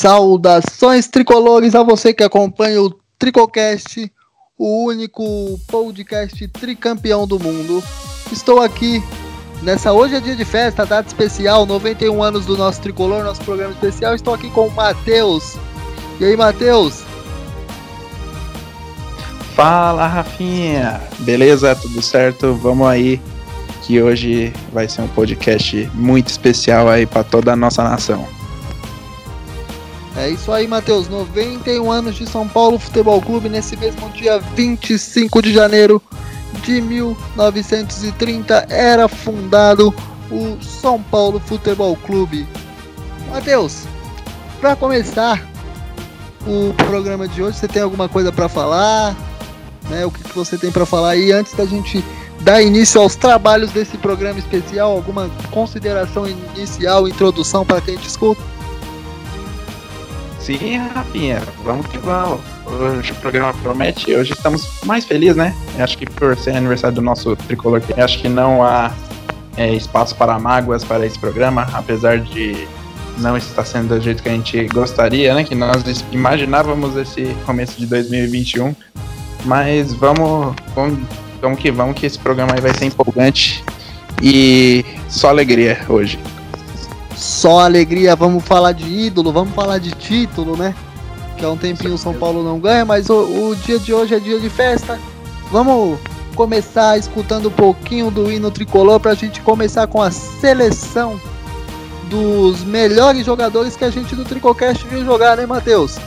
Saudações tricolores a você que acompanha o Tricocast, o único podcast tricampeão do mundo. Estou aqui nessa hoje é dia de festa, data especial, 91 anos do nosso tricolor, nosso programa especial. Estou aqui com o Matheus. E aí, Matheus? Fala, Rafinha. Beleza? Tudo certo? Vamos aí que hoje vai ser um podcast muito especial aí para toda a nossa nação. É isso aí, Matheus. 91 anos de São Paulo Futebol Clube nesse mesmo dia 25 de janeiro de 1930 era fundado o São Paulo Futebol Clube. Matheus, para começar o programa de hoje, você tem alguma coisa para falar? Né? O que, que você tem para falar aí antes da gente dar início aos trabalhos desse programa especial? Alguma consideração inicial, introdução para quem te escuta? Sim, Rafinha, vamos que vamos. Hoje o programa promete, hoje estamos mais felizes, né? Acho que por ser aniversário do nosso tricolor, acho que não há é, espaço para mágoas para esse programa, apesar de não estar sendo do jeito que a gente gostaria, né? Que nós imaginávamos esse começo de 2021. Mas vamos, vamos, vamos que vamos, que esse programa aí vai ser empolgante e só alegria hoje só alegria, vamos falar de ídolo, vamos falar de título, né? Que há um tempinho o São Paulo não ganha, mas o, o dia de hoje é dia de festa. Vamos começar escutando um pouquinho do hino tricolor para a gente começar com a seleção dos melhores jogadores que a gente do Tricocast viu jogar, né, Matheus?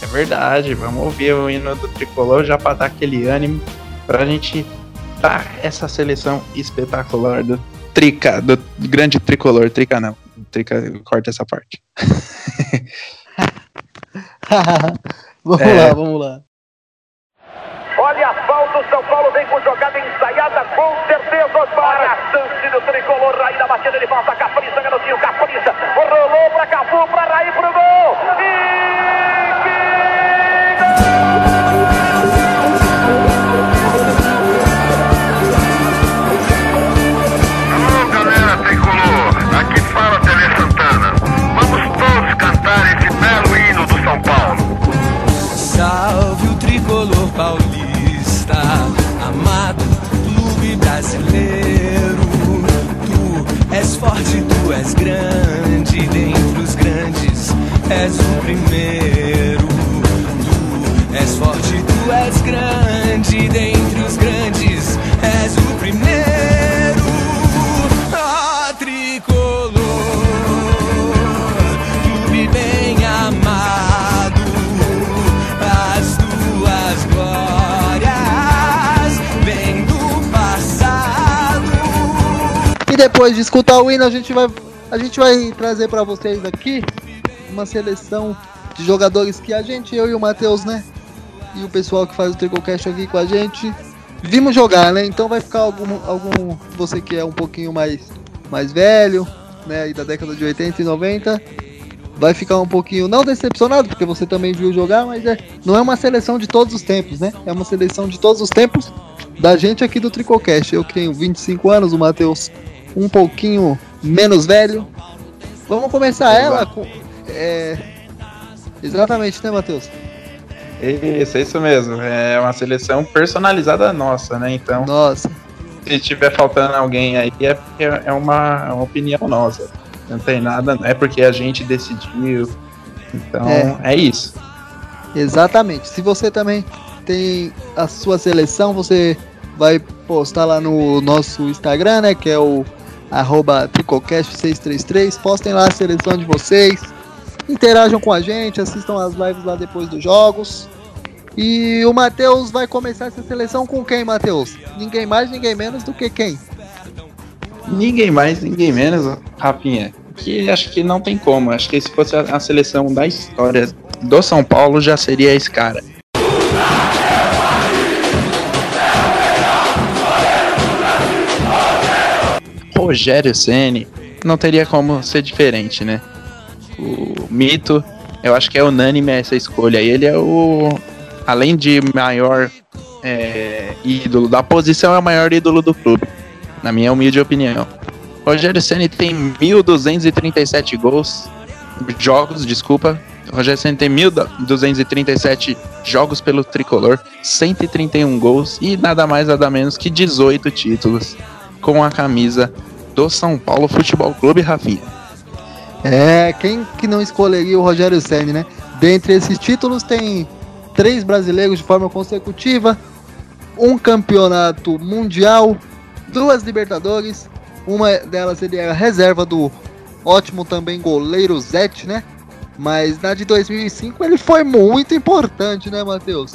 É verdade, vamos ouvir o hino do tricolor já para dar aquele ânimo para a gente dar essa seleção espetacular do trica, do grande tricolor. Trica não. Trica, corta essa parte. vamos é... lá, vamos lá. Olha a falta, o São Paulo vem com jogada ensaiada, com certeza, Osmar. Olha a chance do tricolor, Raí na batida de falta, Capriça, garotinho, Capriça, rolou pra Cafu, pra Raí, pro gol. E brasileiro. Tu és forte, tu és grande, dentre os grandes és o primeiro. Tu és forte, tu és grande, dentre os grandes és o primeiro. E depois de escutar o hino, a gente vai, a gente vai trazer para vocês aqui uma seleção de jogadores que a gente, eu e o Matheus, né? E o pessoal que faz o Tricocast aqui com a gente, vimos jogar, né? Então vai ficar algum, algum você que é um pouquinho mais, mais velho, né? Aí da década de 80 e 90, vai ficar um pouquinho, não decepcionado, porque você também viu jogar, mas é, não é uma seleção de todos os tempos, né? É uma seleção de todos os tempos da gente aqui do Tricocast. Eu tenho 25 anos, o Matheus um pouquinho menos velho. Vamos começar ela com. É... Exatamente, né, Matheus? Isso, é isso mesmo. É uma seleção personalizada nossa, né? Então. Nossa. Se tiver faltando alguém aí, é porque é uma, uma opinião nossa. Não tem nada, não é porque a gente decidiu. Então, é, é isso. Exatamente. Se você também tem a sua seleção, você vai postar lá no nosso Instagram, né? Que é o arroba Tricocast633. Postem lá a seleção de vocês. Interajam com a gente, assistam as lives lá depois dos jogos. E o Matheus vai começar essa seleção com quem, Matheus? Ninguém mais, ninguém menos do que quem? Ninguém mais, ninguém menos, Rafinha. Que acho que não tem como. Acho que se fosse a seleção da história do São Paulo, já seria esse cara. Rogério Ceni não teria como ser diferente, né? O mito, eu acho que é unânime essa escolha. Ele é o, além de maior é, ídolo da posição, é o maior ídolo do clube, na minha humilde opinião. Rogério Ceni tem 1.237 gols jogos, desculpa. Rogério Senna tem 1.237 jogos pelo tricolor, 131 gols e nada mais nada menos que 18 títulos com a camisa do São Paulo Futebol Clube, Rafinha. É, quem que não escolheria o Rogério Senna, né? Dentre esses títulos tem três brasileiros de forma consecutiva, um campeonato mundial, duas Libertadores, uma delas ele era reserva do ótimo também goleiro Zete, né? Mas na de 2005 ele foi muito importante, né, Matheus?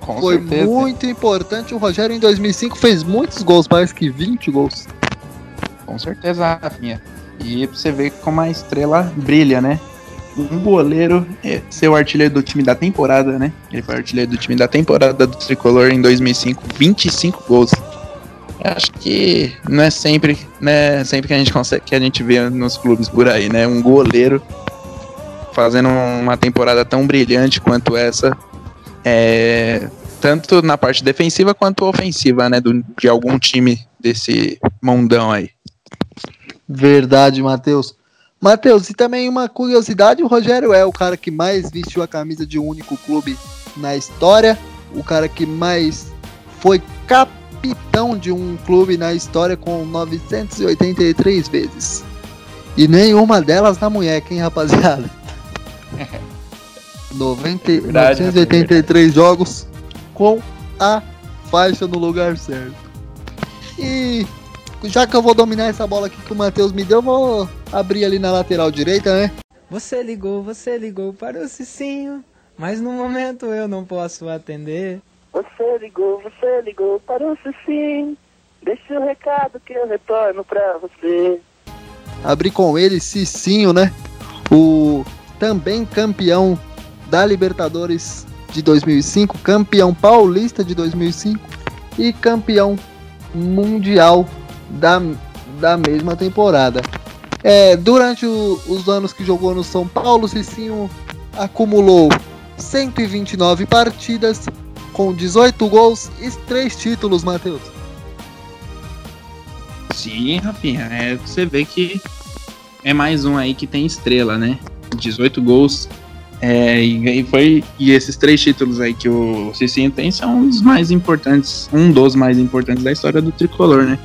Com foi certeza. muito importante. O Rogério em 2005 fez muitos gols, parece que 20 gols. Com certeza, Rafinha. E você ver como a estrela brilha, né? Um goleiro é ser o artilheiro do time da temporada, né? Ele foi artilheiro do time da temporada do Tricolor em 2005, 25 gols. Acho que não é sempre, né, sempre que a gente consegue, que a gente vê nos clubes por aí, né? Um goleiro fazendo uma temporada tão brilhante quanto essa, é, tanto na parte defensiva quanto ofensiva, né? Do, de algum time desse mundão aí. Verdade, Matheus. Matheus, e também uma curiosidade, o Rogério é o cara que mais vestiu a camisa de um único clube na história, o cara que mais foi capitão de um clube na história com 983 vezes. E nenhuma delas na mulher, hein, rapaziada? 90, Verdade, 983 jogos com a faixa no lugar certo. E já que eu vou dominar essa bola aqui que o Matheus me deu, eu vou abrir ali na lateral direita, né? Você ligou, você ligou para o Cicinho, mas no momento eu não posso atender. Você ligou, você ligou para o Cicinho. Deixa o recado que eu retorno pra você. Abri com ele, Cicinho, né? O também campeão da Libertadores de 2005, campeão paulista de 2005 e campeão mundial da, da mesma temporada. É, durante o- os anos que jogou no São Paulo, Cicinho acumulou 129 partidas com 18 gols e 3 títulos, Matheus. Sim, Rafinha, é, você vê que é mais um aí que tem estrela, né? 18 gols. É, e, e foi e esses três títulos aí que o Cicinho tem são os mais importantes, um dos mais importantes da história do tricolor, né?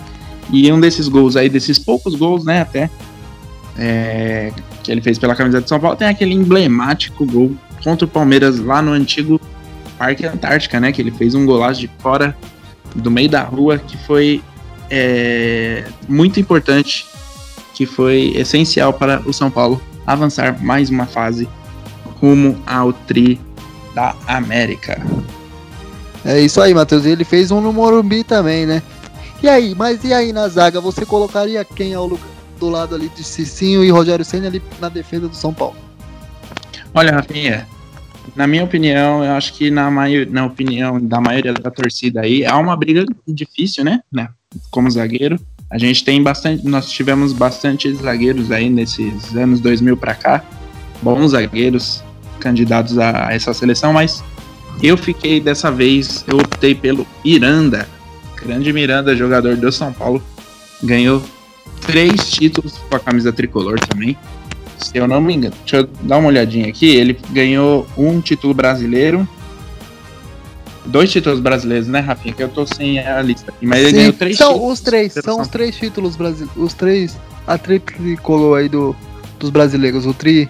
E um desses gols aí, desses poucos gols, né, até é, que ele fez pela camisa de São Paulo, tem aquele emblemático gol contra o Palmeiras lá no antigo Parque Antártica, né? Que ele fez um golaço de fora do meio da rua que foi é, muito importante, que foi essencial para o São Paulo avançar mais uma fase rumo ao Tri da América. É isso aí, Matheus. E ele fez um no Morumbi também, né? E aí, mas e aí na zaga, você colocaria quem ao lugar, do lado ali de Cicinho e Rogério Senna ali na defesa do São Paulo? Olha, Rafinha, na minha opinião, eu acho que na, maio- na opinião da maioria da torcida aí, há uma briga difícil, né? né? Como zagueiro. A gente tem bastante, nós tivemos bastante zagueiros aí nesses anos 2000 pra cá, bons zagueiros candidatos a essa seleção, mas eu fiquei dessa vez, eu optei pelo Miranda, grande Miranda, jogador do São Paulo, ganhou três títulos com a camisa tricolor também. Se eu não me engano, deixa eu dar uma olhadinha aqui. Ele ganhou um título brasileiro. Dois títulos brasileiros, né, Rafinha? Que eu tô sem a lista aqui. Mas ele Sim, ganhou três são títulos. os três, São os três títulos brasileiros, os três, a tricolor aí do, dos brasileiros, o tri,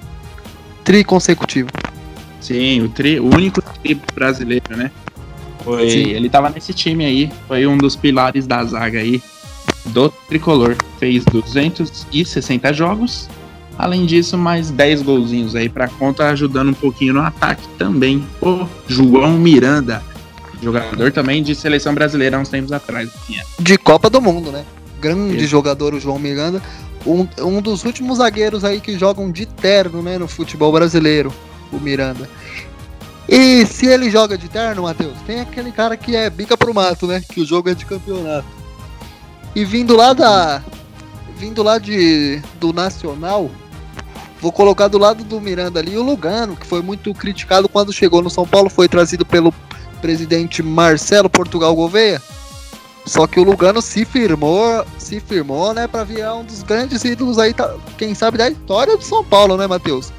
tri consecutivo. Sim, o, tri, o único tri brasileiro, né? Foi, Sim. ele tava nesse time aí, foi um dos pilares da zaga aí do tricolor. Fez 260 jogos. Além disso, mais 10 golzinhos aí pra conta, ajudando um pouquinho no ataque também. O João Miranda, jogador também de seleção brasileira há uns tempos atrás. Tinha. De Copa do Mundo, né? Grande Isso. jogador o João Miranda. Um, um dos últimos zagueiros aí que jogam de terno, né, no futebol brasileiro, o Miranda. E se ele joga de terno, Matheus, tem aquele cara que é bica pro mato, né? Que o jogo é de campeonato. E vindo lá da. Vindo lá de. do Nacional, vou colocar do lado do Miranda ali o Lugano, que foi muito criticado quando chegou no São Paulo, foi trazido pelo presidente Marcelo Portugal Gouveia. Só que o Lugano se firmou, se firmou, né, para virar um dos grandes ídolos aí, tá, quem sabe da história do São Paulo, né, Matheus?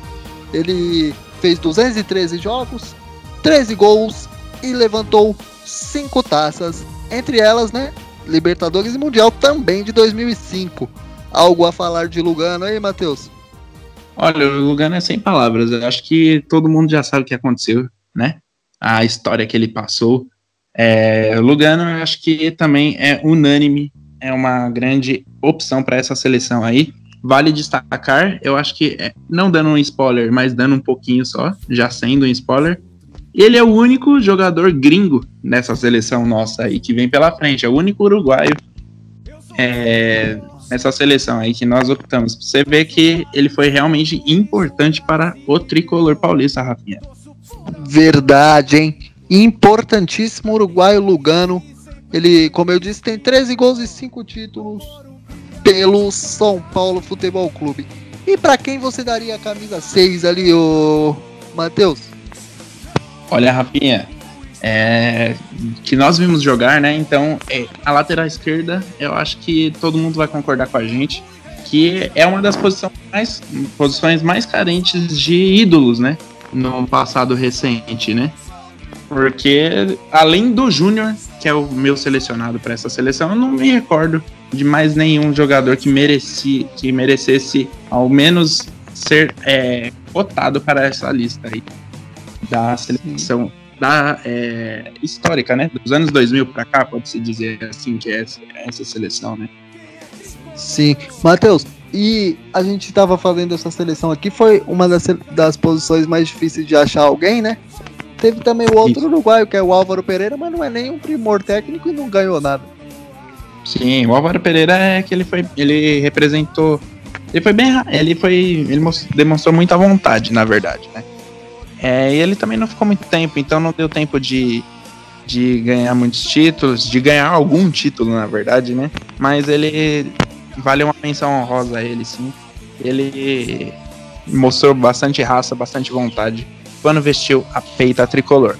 Ele fez 213 jogos, 13 gols e levantou cinco taças, entre elas, né, Libertadores e Mundial também de 2005. Algo a falar de Lugano aí, Matheus? Olha, o Lugano é sem palavras. Eu acho que todo mundo já sabe o que aconteceu, né? A história que ele passou. É, Lugano, eu acho que também é unânime, é uma grande opção para essa seleção aí. Vale destacar, eu acho que, é, não dando um spoiler, mas dando um pouquinho só, já sendo um spoiler, ele é o único jogador gringo nessa seleção nossa aí que vem pela frente, é o único uruguaio é, nessa seleção aí que nós optamos. Você vê que ele foi realmente importante para o tricolor paulista, Rafinha. Verdade, hein? Importantíssimo uruguaio Lugano. Ele, como eu disse, tem 13 gols e 5 títulos pelo São Paulo Futebol Clube. E para quem você daria a camisa 6 ali, o Matheus? Olha, Rafinha, é, que nós vimos jogar, né? Então, é, a lateral esquerda, eu acho que todo mundo vai concordar com a gente que é uma das posições mais, posições mais carentes de ídolos, né? No passado recente, né? Porque além do Júnior, que é o meu selecionado para essa seleção, eu não me recordo de mais nenhum jogador que mereci, que merecesse ao menos ser é, cotado para essa lista aí da seleção da é, histórica, né? Dos anos 2000 para cá, pode-se dizer assim que é essa, essa seleção, né? Sim, Matheus, e a gente estava fazendo essa seleção aqui, foi uma das, das posições mais difíceis de achar alguém, né? Teve também o outro Isso. uruguaio, que é o Álvaro Pereira, mas não é nenhum primor técnico e não ganhou nada. Sim, o Álvaro Pereira é que ele foi. Ele representou. Ele foi bem. Ele foi. Ele demonstrou muita vontade, na verdade, né? É, e ele também não ficou muito tempo, então não deu tempo de, de ganhar muitos títulos, de ganhar algum título, na verdade, né? Mas ele vale uma menção honrosa a ele, sim. Ele mostrou bastante raça, bastante vontade quando vestiu a peita tricolor.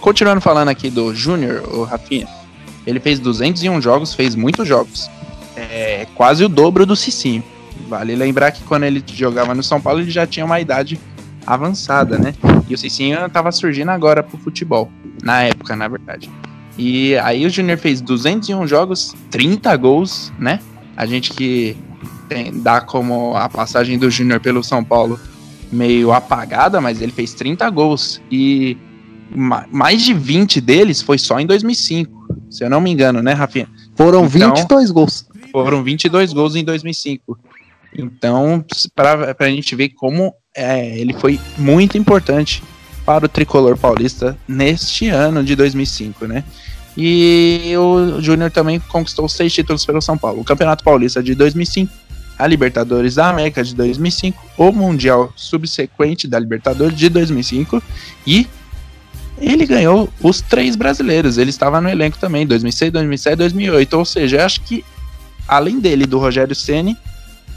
Continuando falando aqui do Júnior, o Rafinha, ele fez 201 jogos, fez muitos jogos. É quase o dobro do Cicinho. Vale lembrar que quando ele jogava no São Paulo, ele já tinha uma idade avançada, né? E o Cicinho tava surgindo agora pro futebol, na época, na verdade. E aí o Júnior fez 201 jogos, 30 gols, né? A gente que tem, dá como a passagem do Júnior pelo São Paulo meio apagada, mas ele fez 30 gols. E mais de 20 deles foi só em 2005, se eu não me engano, né, Rafinha? Foram então, 22 gols. Foram 22 gols em 2005. Então, para a gente ver como é, ele foi muito importante para o tricolor paulista neste ano de 2005, né? E o Júnior também conquistou seis títulos pelo São Paulo: o Campeonato Paulista de 2005, a Libertadores da América de 2005, o Mundial subsequente da Libertadores de 2005 e ele ganhou os três brasileiros. Ele estava no elenco também, 2006, 2007, 2008. Ou seja, acho que além dele, do Rogério Ceni,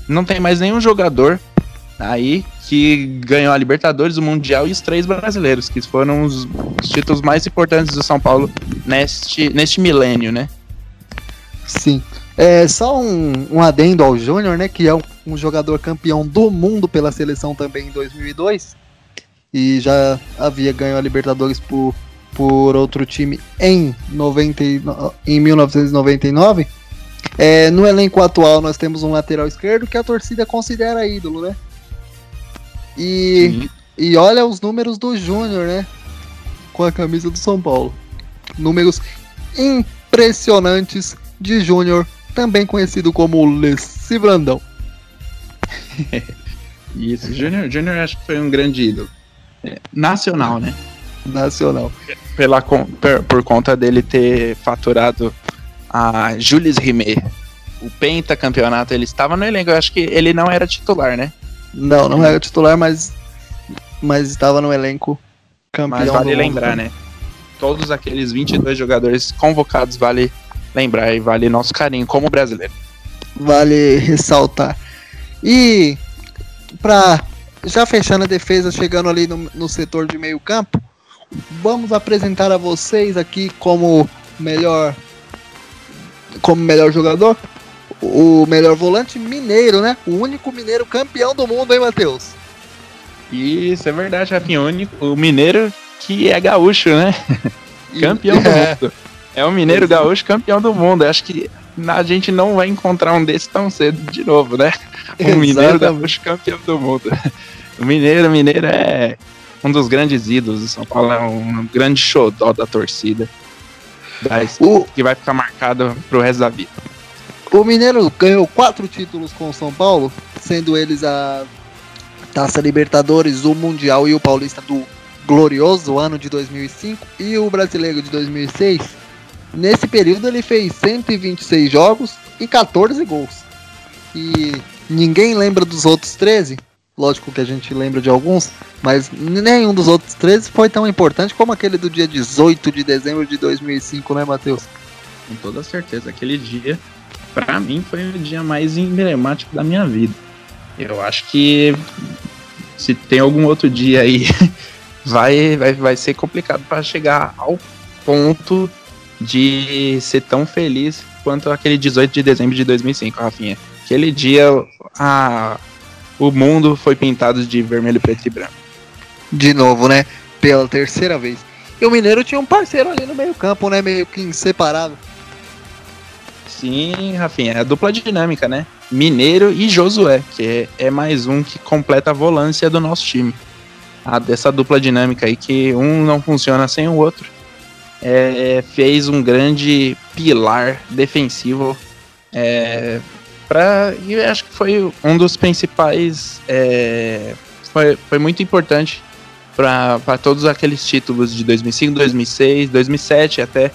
não tem mais nenhum jogador aí que ganhou a Libertadores, o Mundial e os três brasileiros, que foram os, os títulos mais importantes do São Paulo neste, neste milênio, né? Sim. É, só um, um adendo ao Júnior, né? Que é um, um, jogador campeão do mundo pela seleção também em 2002. E já havia ganho a Libertadores por, por outro time em, 90, em 1999. É, no elenco atual nós temos um lateral esquerdo que a torcida considera ídolo, né? E, e olha os números do Júnior, né? Com a camisa do São Paulo. Números impressionantes de Júnior também conhecido como Leci Brandão. Isso, Júnior, Júnior acho que foi um grande ídolo. Nacional, né? Nacional. Pela, por, por conta dele ter faturado a Jules Rimet. O Penta campeonato, ele estava no elenco. Eu acho que ele não era titular, né? Não, não era titular, mas, mas estava no elenco campeão. Mas vale lembrar, né? Todos aqueles 22 jogadores convocados, vale lembrar e vale nosso carinho como brasileiro. Vale ressaltar. E para já fechando a defesa, chegando ali no, no setor de meio campo, vamos apresentar a vocês aqui como melhor como melhor jogador? O melhor volante mineiro, né? O único mineiro campeão do mundo, hein, Matheus? Isso é verdade, Rafinha. O, mineiro que é gaúcho, né? E- campeão do é. mundo. É o mineiro gaúcho campeão do mundo. Acho que a gente não vai encontrar um desse tão cedo de novo, né? O mineiro Exatamente. gaúcho campeão do mundo. O mineiro, mineiro é um dos grandes ídolos do São Paulo. É um grande xodó da torcida. Da- O, que vai ficar marcado pro resto da vida. o Mineiro ganhou quatro títulos com o São Paulo, sendo eles a Taça Libertadores, o Mundial e o Paulista do glorioso ano de 2005 e o Brasileiro de 2006. Nesse período ele fez 126 jogos e 14 gols. E ninguém lembra dos outros 13. Lógico que a gente lembra de alguns, mas nenhum dos outros 13 foi tão importante como aquele do dia 18 de dezembro de 2005, né, Matheus? Com toda certeza. Aquele dia, pra mim, foi o dia mais emblemático da minha vida. Eu acho que se tem algum outro dia aí, vai, vai, vai ser complicado pra chegar ao ponto de ser tão feliz quanto aquele 18 de dezembro de 2005, Rafinha. Aquele dia, a, o mundo foi pintado de vermelho, preto e branco. de novo, né? Pela terceira vez. E o Mineiro tinha um parceiro ali no meio-campo, né? Meio que inseparável. Sim, Rafinha, é a dupla dinâmica, né? Mineiro e Josué, que é, é mais um que completa a volância do nosso time. A dessa dupla dinâmica aí, que um não funciona sem o outro. É, fez um grande pilar defensivo. É, e acho que foi um dos principais. é, foi, foi muito importante para todos aqueles títulos de 2005, 2006, 2007 até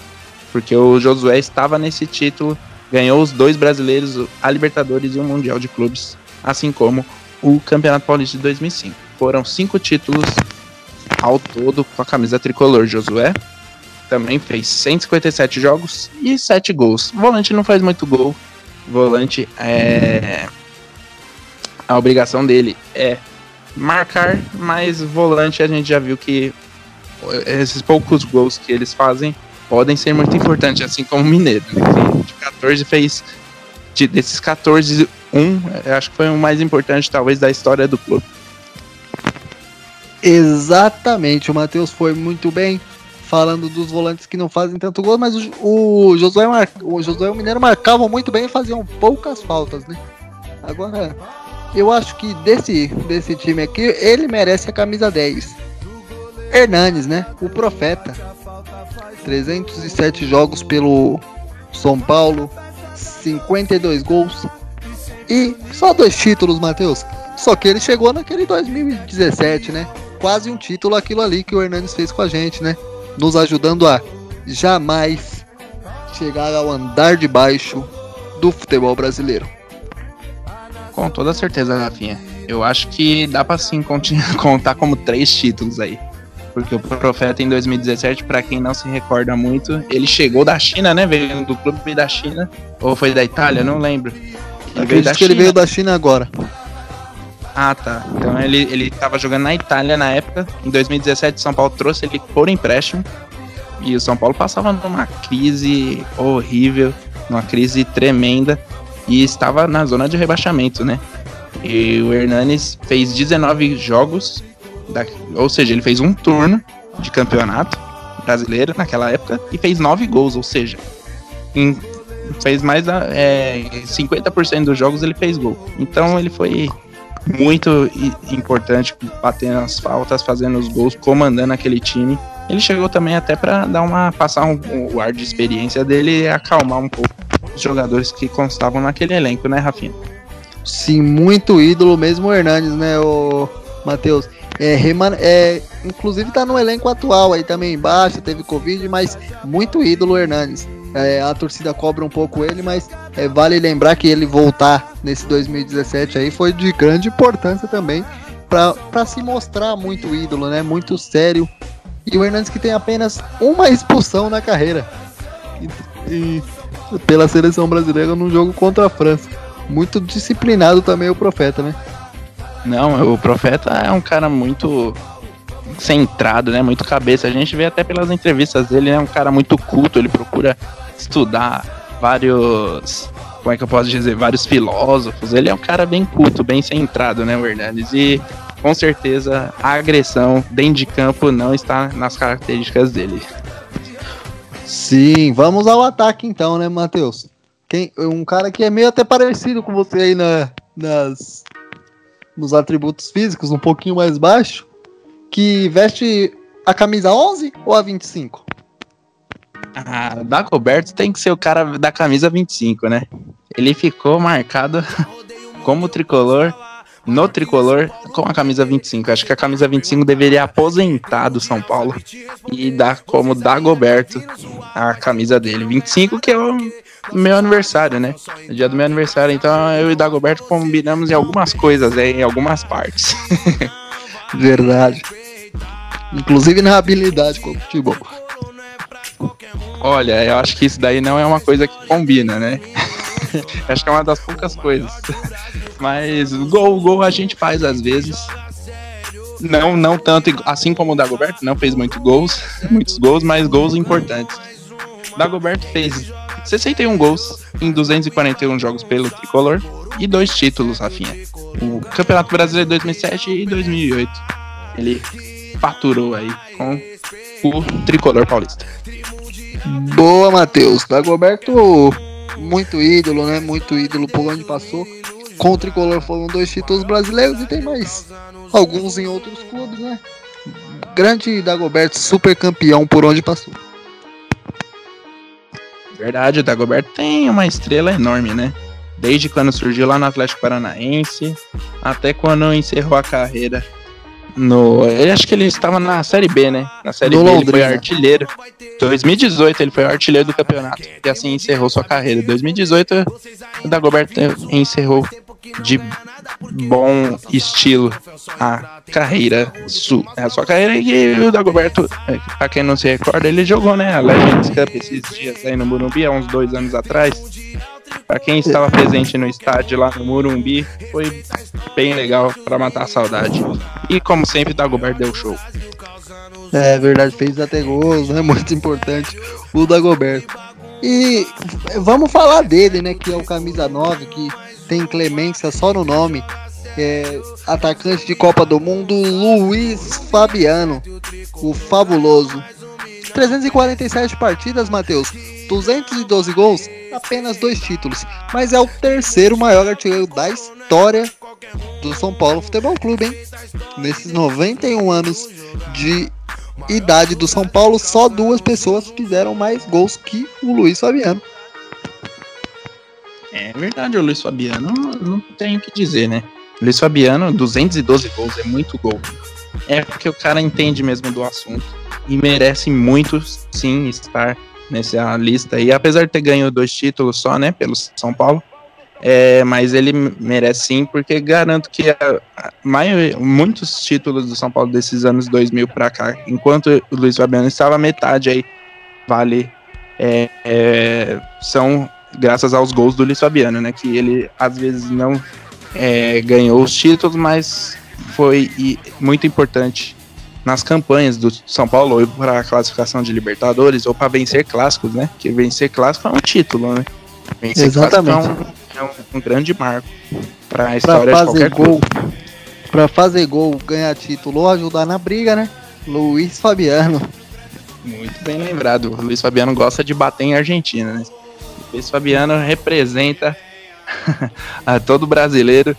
porque o Josué estava nesse título, ganhou os dois brasileiros, a Libertadores e o Mundial de Clubes, assim como o Campeonato Paulista de 2005. Foram cinco títulos ao todo com a camisa tricolor. Josué também fez 157 jogos e 7 gols. Volante não faz muito gol. Volante é. A obrigação dele é marcar, mas volante a gente já viu que esses poucos gols que eles fazem podem ser muito importantes, assim como o Mineiro. Né? Que de 14 fez. De, desses 14, um, acho que foi o mais importante, talvez, da história do clube. Exatamente, o Matheus foi muito bem falando dos volantes que não fazem tanto gol, mas o, o Josué, mar, o Josué Mineiro marcavam muito bem e faziam poucas faltas, né? Agora, eu acho que desse, desse time aqui, ele merece a camisa 10. Hernanes, né? O profeta. 307 jogos pelo São Paulo, 52 gols e só dois títulos, Matheus. Só que ele chegou naquele 2017, né? Quase um título aquilo ali que o Hernandes fez com a gente, né? Nos ajudando a jamais chegar ao andar de baixo do futebol brasileiro. Com toda certeza, Rafinha. Eu acho que dá pra sim contar como três títulos aí. Porque o Profeta em 2017, pra quem não se recorda muito, ele chegou da China, né? Veio do clube da China. Ou foi da Itália? Não lembro. Ele Acredito que ele veio da China agora. Ah, tá. Então ele, ele tava jogando na Itália na época. Em 2017, São Paulo trouxe ele por empréstimo. E o São Paulo passava numa crise horrível, numa crise tremenda. E estava na zona de rebaixamento, né? E o Hernanes fez 19 jogos, da- ou seja, ele fez um turno de campeonato brasileiro naquela época e fez 9 gols, ou seja, em- fez mais é, 50% dos jogos ele fez gol. Então ele foi muito importante, batendo as faltas, fazendo os gols, comandando aquele time. Ele chegou também até para dar uma passar um, o ar de experiência dele e acalmar um pouco os jogadores que constavam naquele elenco, né, Rafinha? Sim, muito ídolo mesmo o Hernandes, né, o Matheus? É, reman- é, inclusive tá no elenco atual aí também embaixo, teve Covid, mas muito ídolo o Hernandes. É, a torcida cobra um pouco ele, mas é, vale lembrar que ele voltar nesse 2017 aí foi de grande importância também para se mostrar muito ídolo, né? Muito sério. E o Hernandes que tem apenas uma expulsão na carreira. E, e pela seleção brasileira num jogo contra a França. Muito disciplinado também o profeta, né? Não, o Profeta é um cara muito centrado, né? Muito cabeça. A gente vê até pelas entrevistas dele, é um cara muito culto, ele procura estudar vários. Como é que eu posso dizer? Vários filósofos. Ele é um cara bem culto, bem centrado, né, Hernandes? E com certeza a agressão dentro de campo não está nas características dele. Sim, vamos ao ataque então, né, Matheus? Quem, um cara que é meio até parecido com você aí na, nas, nos atributos físicos, um pouquinho mais baixo, que veste a camisa 11 ou a 25? Ah, Dagoberto tem que ser o cara da camisa 25, né? Ele ficou marcado como tricolor, no tricolor, com a camisa 25. Acho que a camisa 25 deveria aposentar do São Paulo e dar como Dagoberto a camisa dele. 25 que é o meu aniversário, né? O dia do meu aniversário. Então eu e Dagoberto combinamos em algumas coisas, em algumas partes. Verdade. Inclusive na habilidade com o futebol. Olha, eu acho que isso daí não é uma coisa que combina, né? acho que é uma das poucas coisas. Mas gol, gol a gente faz às vezes. Não, não tanto assim como o Dagoberto, não fez muito gols, muitos gols, mas gols importantes. Dagoberto fez 61 gols em 241 jogos pelo tricolor e dois títulos, Rafinha. O Campeonato Brasileiro 2007 e 2008. Ele faturou aí com o tricolor paulista. Boa, Matheus. Dagoberto, muito ídolo, né? Muito ídolo por onde passou. Com o tricolor foram dois títulos brasileiros e tem mais alguns em outros clubes, né? Grande Dagoberto, super campeão por onde passou. Verdade, o Dagoberto tem uma estrela enorme, né? Desde quando surgiu lá no Atlético Paranaense até quando encerrou a carreira no. Eu acho que ele estava na Série B, né? Na Série No B ele foi artilheiro. 2018 ele foi artilheiro do campeonato. E assim encerrou sua carreira. 2018 o Dagoberto encerrou de bom estilo a carreira su, a sua carreira e o Dagoberto, é, pra quem não se recorda, ele jogou, né? A Legends Cup esses dias aí no Morumbi, há uns dois anos atrás. Pra quem estava presente no estádio lá no Morumbi, foi bem legal pra matar a saudade. E como sempre, Dagoberto deu show. É verdade, fez até gols, é muito importante o Dagoberto. E vamos falar dele, né? Que é o camisa 9, que tem clemência só no nome. É, atacante de Copa do Mundo, Luiz Fabiano, o fabuloso. 347 partidas, Matheus. 212 gols, apenas dois títulos. Mas é o terceiro maior artilheiro da história do São Paulo Futebol Clube, hein? Nesses 91 anos de idade do São Paulo, só duas pessoas fizeram mais gols que o Luiz Fabiano. É verdade, o Luiz Fabiano não tenho o que dizer, né? Luiz Fabiano, 212 gols, é muito gol. É porque o cara entende mesmo do assunto e merece muito, sim, estar nessa lista aí. Apesar de ter ganho dois títulos só, né, pelo São Paulo, é, mas ele merece sim, porque garanto que a, a maioria, muitos títulos do São Paulo desses anos 2000 pra cá, enquanto o Luiz Fabiano estava metade aí, vale, é, é, são graças aos gols do Luiz Fabiano, né? Que ele às vezes não é, ganhou os títulos, mas foi muito importante nas campanhas do São Paulo, ou para a classificação de Libertadores, ou para vencer clássicos, né? Que vencer clássico é um título, né? Vencer Exatamente. é um, é um- um grande marco para a Pra história de qualquer gol, clube. pra fazer gol, ganhar título ou ajudar na briga, né? Luiz Fabiano. Muito bem lembrado. O Luiz Fabiano gosta de bater em Argentina, né? O Luiz Fabiano representa a todo brasileiro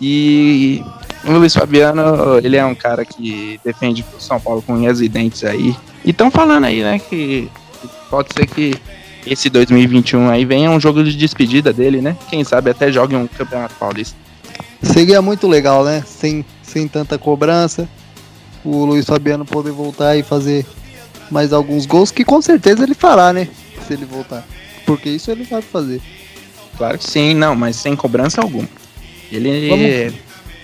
e o Luiz Fabiano, ele é um cara que defende o São Paulo com unhas e dentes aí. E estão falando aí, né, que pode ser que esse 2021 aí venha um jogo de despedida dele, né? Quem sabe até jogue um Campeonato Paulista. Seria muito legal, né? Sem, sem tanta cobrança. O Luiz Fabiano poder voltar e fazer mais alguns gols, que com certeza ele fará, né? Se ele voltar. Porque isso ele sabe fazer. Claro que sim, não, mas sem cobrança alguma. Ele, Vamos-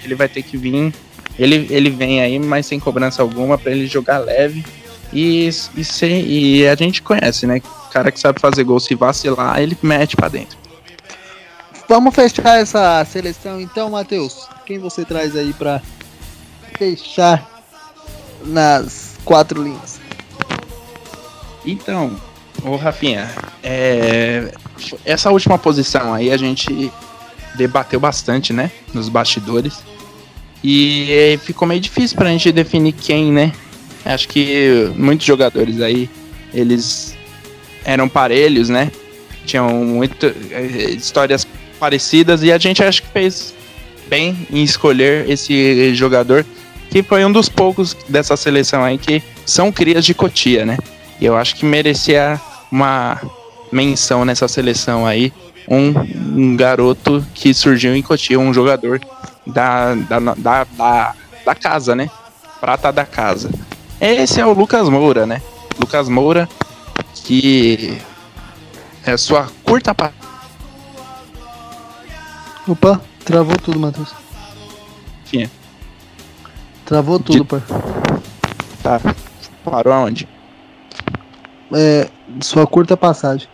ele vai ter que vir. Ele, ele vem aí, mas sem cobrança alguma, pra ele jogar leve. E, e, e a gente conhece, né? Cara que sabe fazer gol, se vacilar, ele mete pra dentro. Vamos fechar essa seleção então, Matheus. Quem você traz aí pra fechar nas quatro linhas? Então, ô Rafinha, é, essa última posição aí a gente debateu bastante, né? Nos bastidores. E ficou meio difícil pra gente definir quem, né? Acho que muitos jogadores aí, eles eram parelhos, né? Tinham muito, eh, histórias parecidas e a gente acho que fez bem em escolher esse jogador que foi um dos poucos dessa seleção aí que são crias de Cotia, né? E eu acho que merecia uma menção nessa seleção aí. Um, um garoto que surgiu em Cotia, um jogador da, da, da, da, da casa, né? Prata da casa. Esse é o Lucas Moura, né? Lucas Moura, que é sua curta pa- Opa, travou tudo, Matheus. Enfim, Travou tudo, pai. tá. Parou aonde? É, sua curta passagem.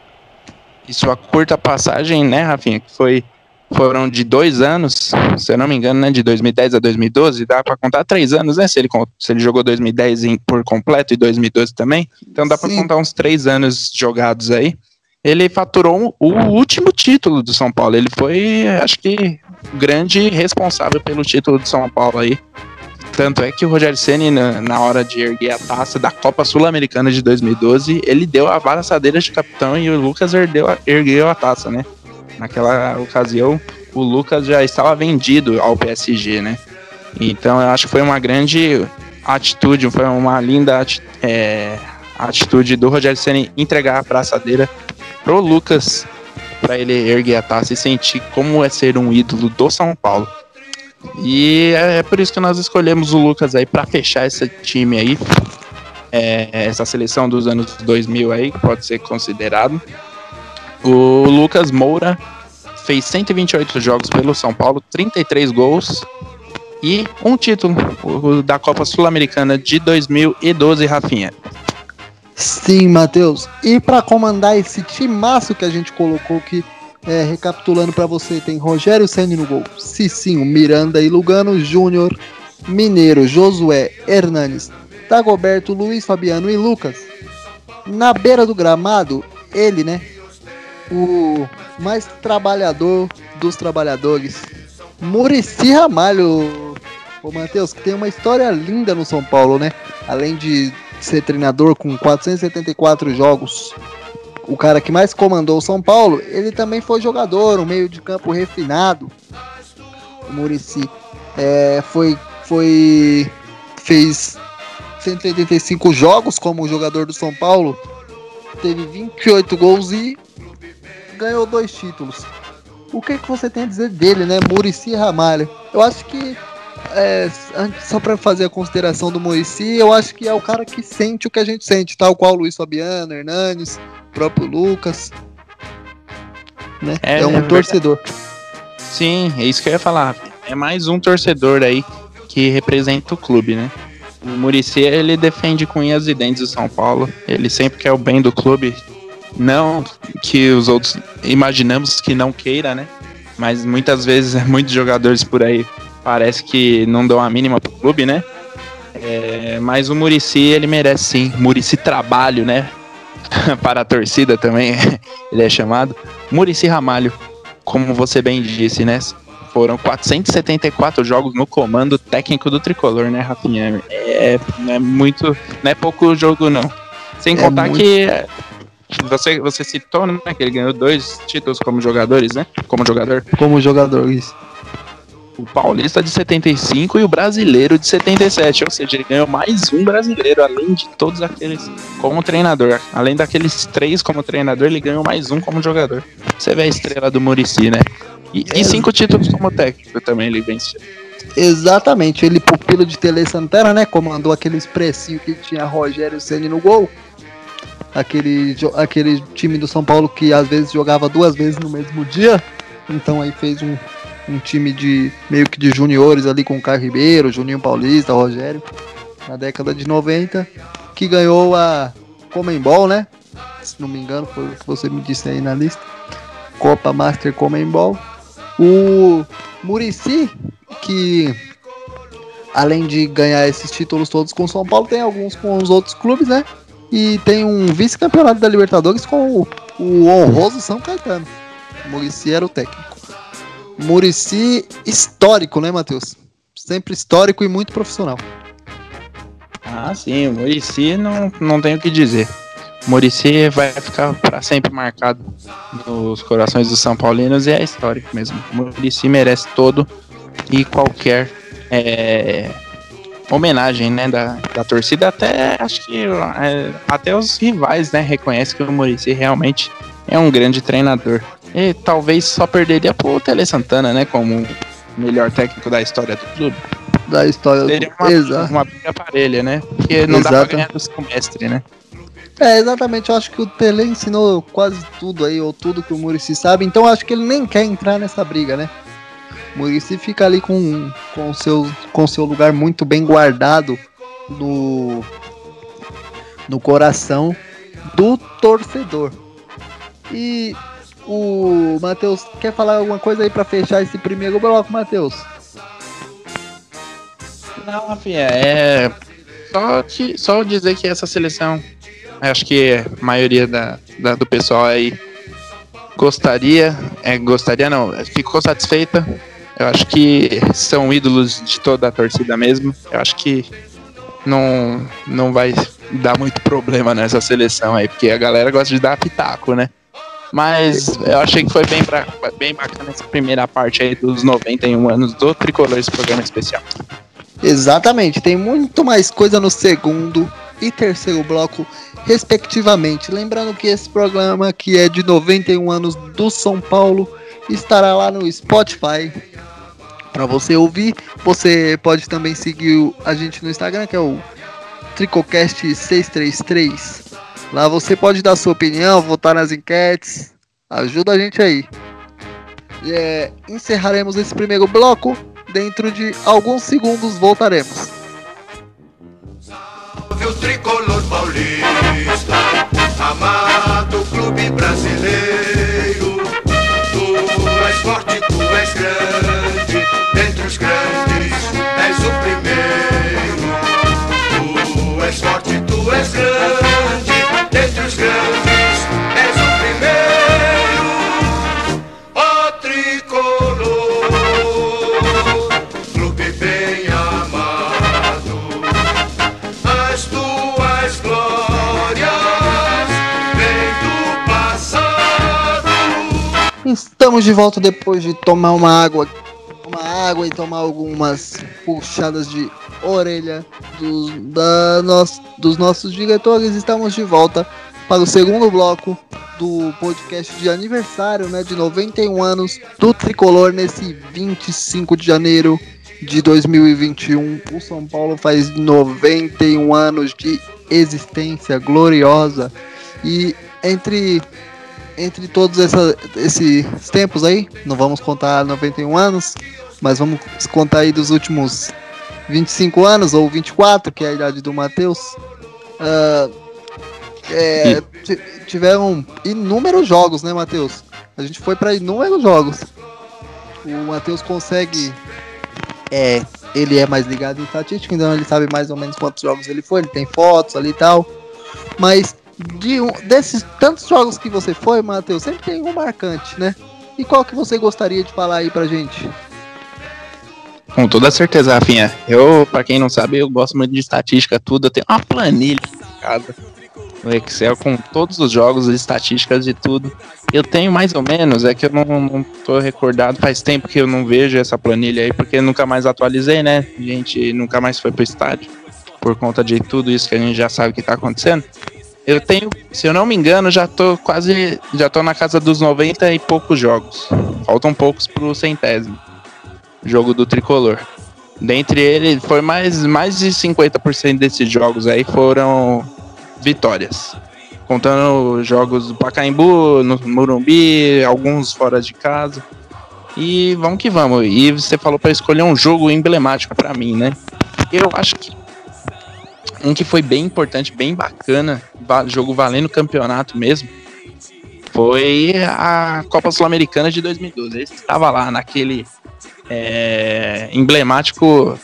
E sua curta passagem, né, Rafinha? Que foi, foram de dois anos, se eu não me engano, né? De 2010 a 2012, dá pra contar três anos, né? Se ele, se ele jogou 2010 em- por completo e 2012 também. Então dá pra Sim. contar uns três anos jogados aí. Ele faturou o último título do São Paulo. Ele foi, acho que, o grande responsável pelo título do São Paulo aí. Tanto é que o Rogério Ceni na, na hora de erguer a taça da Copa Sul-Americana de 2012, ele deu a braçadeira de capitão e o Lucas ergueu a, ergueu a taça, né? Naquela ocasião, o Lucas já estava vendido ao PSG, né? Então eu acho que foi uma grande atitude, foi uma linda é, atitude do Rogério Ceni entregar a braçadeira pro Lucas para ele erguer a taça e sentir como é ser um ídolo do São Paulo. E é por isso que nós escolhemos o Lucas aí para fechar esse time aí. É, essa seleção dos anos 2000 aí, que pode ser considerado. O Lucas Moura fez 128 jogos pelo São Paulo, 33 gols e um título da Copa Sul-Americana de 2012, Rafinha. Sim, Matheus. E pra comandar esse timaço que a gente colocou aqui, é, recapitulando pra você, tem Rogério Ceni no gol, Cicinho, Miranda e Lugano, Júnior, Mineiro, Josué, Hernanes, Dagoberto, Luiz Fabiano e Lucas. Na beira do gramado, ele, né? O mais trabalhador dos trabalhadores, Murici Ramalho. Ô, Matheus, que tem uma história linda no São Paulo, né? Além de ser treinador com 474 jogos, o cara que mais comandou o São Paulo, ele também foi jogador, um meio de campo refinado. O Murici é, foi, foi fez 185 jogos como jogador do São Paulo, teve 28 gols e ganhou dois títulos. O que, que você tem a dizer dele, né? Murici Ramalho. Eu acho que é, só para fazer a consideração do Murici, eu acho que é o cara que sente o que a gente sente, tal qual Luiz Fabiano, Hernanes, próprio Lucas. Né? É, É, um é torcedor. Sim, é isso que eu ia falar. É mais um torcedor aí que representa o clube, né? O Murici, ele defende com unhas e dentes o São Paulo. Ele sempre quer o bem do clube. Não que os outros imaginamos que não queira, né? Mas muitas vezes, muitos jogadores por aí parece que não dão a mínima pro clube, né? É, mas o Murici, ele merece sim. Murici Trabalho, né? Para a torcida também, ele é chamado. Murici Ramalho, como você bem disse, né? Foram 474 jogos no comando técnico do tricolor, né, Rafinha? É, não é muito. Não é pouco jogo, não. Sem É contar muito. que. É, Você, você citou, né, que ele ganhou dois títulos como jogadores, né? Como jogador. Como jogador, isso. O Paulista de 75 e o Brasileiro de 77. Ou seja, ele ganhou mais um brasileiro, além de todos aqueles como treinador. Além daqueles três como treinador, ele ganhou mais um como jogador. Você vê a estrela do Murici, né? E, e cinco títulos como técnico também ele venceu. Exatamente, ele pupilo de Tele Santana, né? Comandou aquele expressinho que tinha Rogério Ceni no gol. Aquele, aquele time do São Paulo que às vezes jogava duas vezes no mesmo dia. Então aí fez um, um time de meio que de juniores ali com o Caio Ribeiro, Juninho Paulista, Rogério, na década de 90, que ganhou a Comembol, né? Se não me engano, foi o que você me disse aí na lista. Copa Master Comembol. O Murici, que além de ganhar esses títulos todos com o São Paulo, tem alguns com os outros clubes, né? E tem um vice-campeonato da Libertadores com o, o honroso São Caetano. Murici era o técnico. Murici histórico, né, Matheus? Sempre histórico e muito profissional. Ah, sim, o Murici não, não tenho o que dizer. Murici vai ficar para sempre marcado nos corações dos São Paulinos e é histórico mesmo. Murici merece todo e qualquer é, homenagem né, da, da torcida. Até acho que é, até os rivais né, reconhecem que o Murici realmente é um grande treinador. E talvez só perderia pro Tele Santana, né? Como o melhor técnico da história do clube. Da história Seria do... uma, Exato. uma briga parelha, né? Porque não dá pra Exato. ganhar do seu mestre, né? É, exatamente. Eu acho que o Tele ensinou quase tudo aí, ou tudo que o Murici sabe. Então acho que ele nem quer entrar nessa briga, né? Murici fica ali com com seu, com seu lugar muito bem guardado no, no coração do torcedor. E o Matheus, quer falar alguma coisa aí pra fechar esse primeiro bloco, Matheus? Não, Rafinha, é. Só, que, só dizer que essa seleção, acho que a maioria da, da- do pessoal aí gostaria, é, gostaria não, ficou satisfeita. Eu acho que são ídolos de toda a torcida mesmo. Eu acho que não, não vai dar muito problema nessa seleção aí, porque a galera gosta de dar pitaco, né? Mas eu achei que foi bem, pra, bem bacana essa primeira parte aí dos 91 anos do Tricolor, esse programa especial. Exatamente, tem muito mais coisa no segundo e terceiro bloco, respectivamente. Lembrando que esse programa, que é de 91 anos do São Paulo, estará lá no Spotify para você ouvir. Você pode também seguir a gente no Instagram, que é o Tricocast633. Lá você pode dar sua opinião, votar nas enquetes. Ajuda a gente aí. É, encerraremos esse primeiro bloco. Dentro de alguns segundos voltaremos. O tricolor Estamos de volta depois de tomar uma água, uma água e tomar algumas puxadas de orelha dos, da nos- dos nossos diretores. Estamos de volta para o segundo bloco do podcast de aniversário, né, de 91 anos do Tricolor nesse 25 de janeiro de 2021. O São Paulo faz 91 anos de existência gloriosa e entre entre todos essa- esses tempos aí, não vamos contar 91 anos, mas vamos contar aí dos últimos 25 anos ou 24, que é a idade do Matheus. ah, é, ti- tiveram inúmeros jogos, né, Matheus? A gente foi para inúmeros jogos. O Matheus consegue. É, ele é mais ligado em estatística, então ele sabe mais ou menos quantos jogos ele foi, ele tem fotos ali e tal. Mas de um, desses tantos jogos que você foi, Matheus, sempre tem um marcante, né? E qual que você gostaria de falar aí pra gente? Com toda certeza, Rafinha. Eu, pra quem não sabe, eu gosto muito de estatística, tudo. Eu tenho uma planilha no Excel com todos os jogos, as estatísticas e tudo. Eu tenho mais ou menos, é que eu não, não tô recordado, faz tempo que eu não vejo essa planilha aí, porque nunca mais atualizei, né? A gente nunca mais foi pro estádio, por conta de tudo isso que a gente já sabe que tá acontecendo. Eu tenho, se eu não me engano, já tô quase, já tô na casa dos 90 e poucos jogos. Faltam poucos pro centésimo jogo do tricolor. Dentre eles, foi mais, mais de 50% desses jogos aí foram vitórias. Contando jogos do Pacaembu, no Morumbi, alguns fora de casa. E vamos que vamos. E você falou para escolher um jogo emblemático para mim, né? Eu acho que um que foi bem importante, bem bacana, jogo valendo campeonato mesmo, foi a Copa Sul-Americana de 2012. Esse estava lá naquele é, emblemático,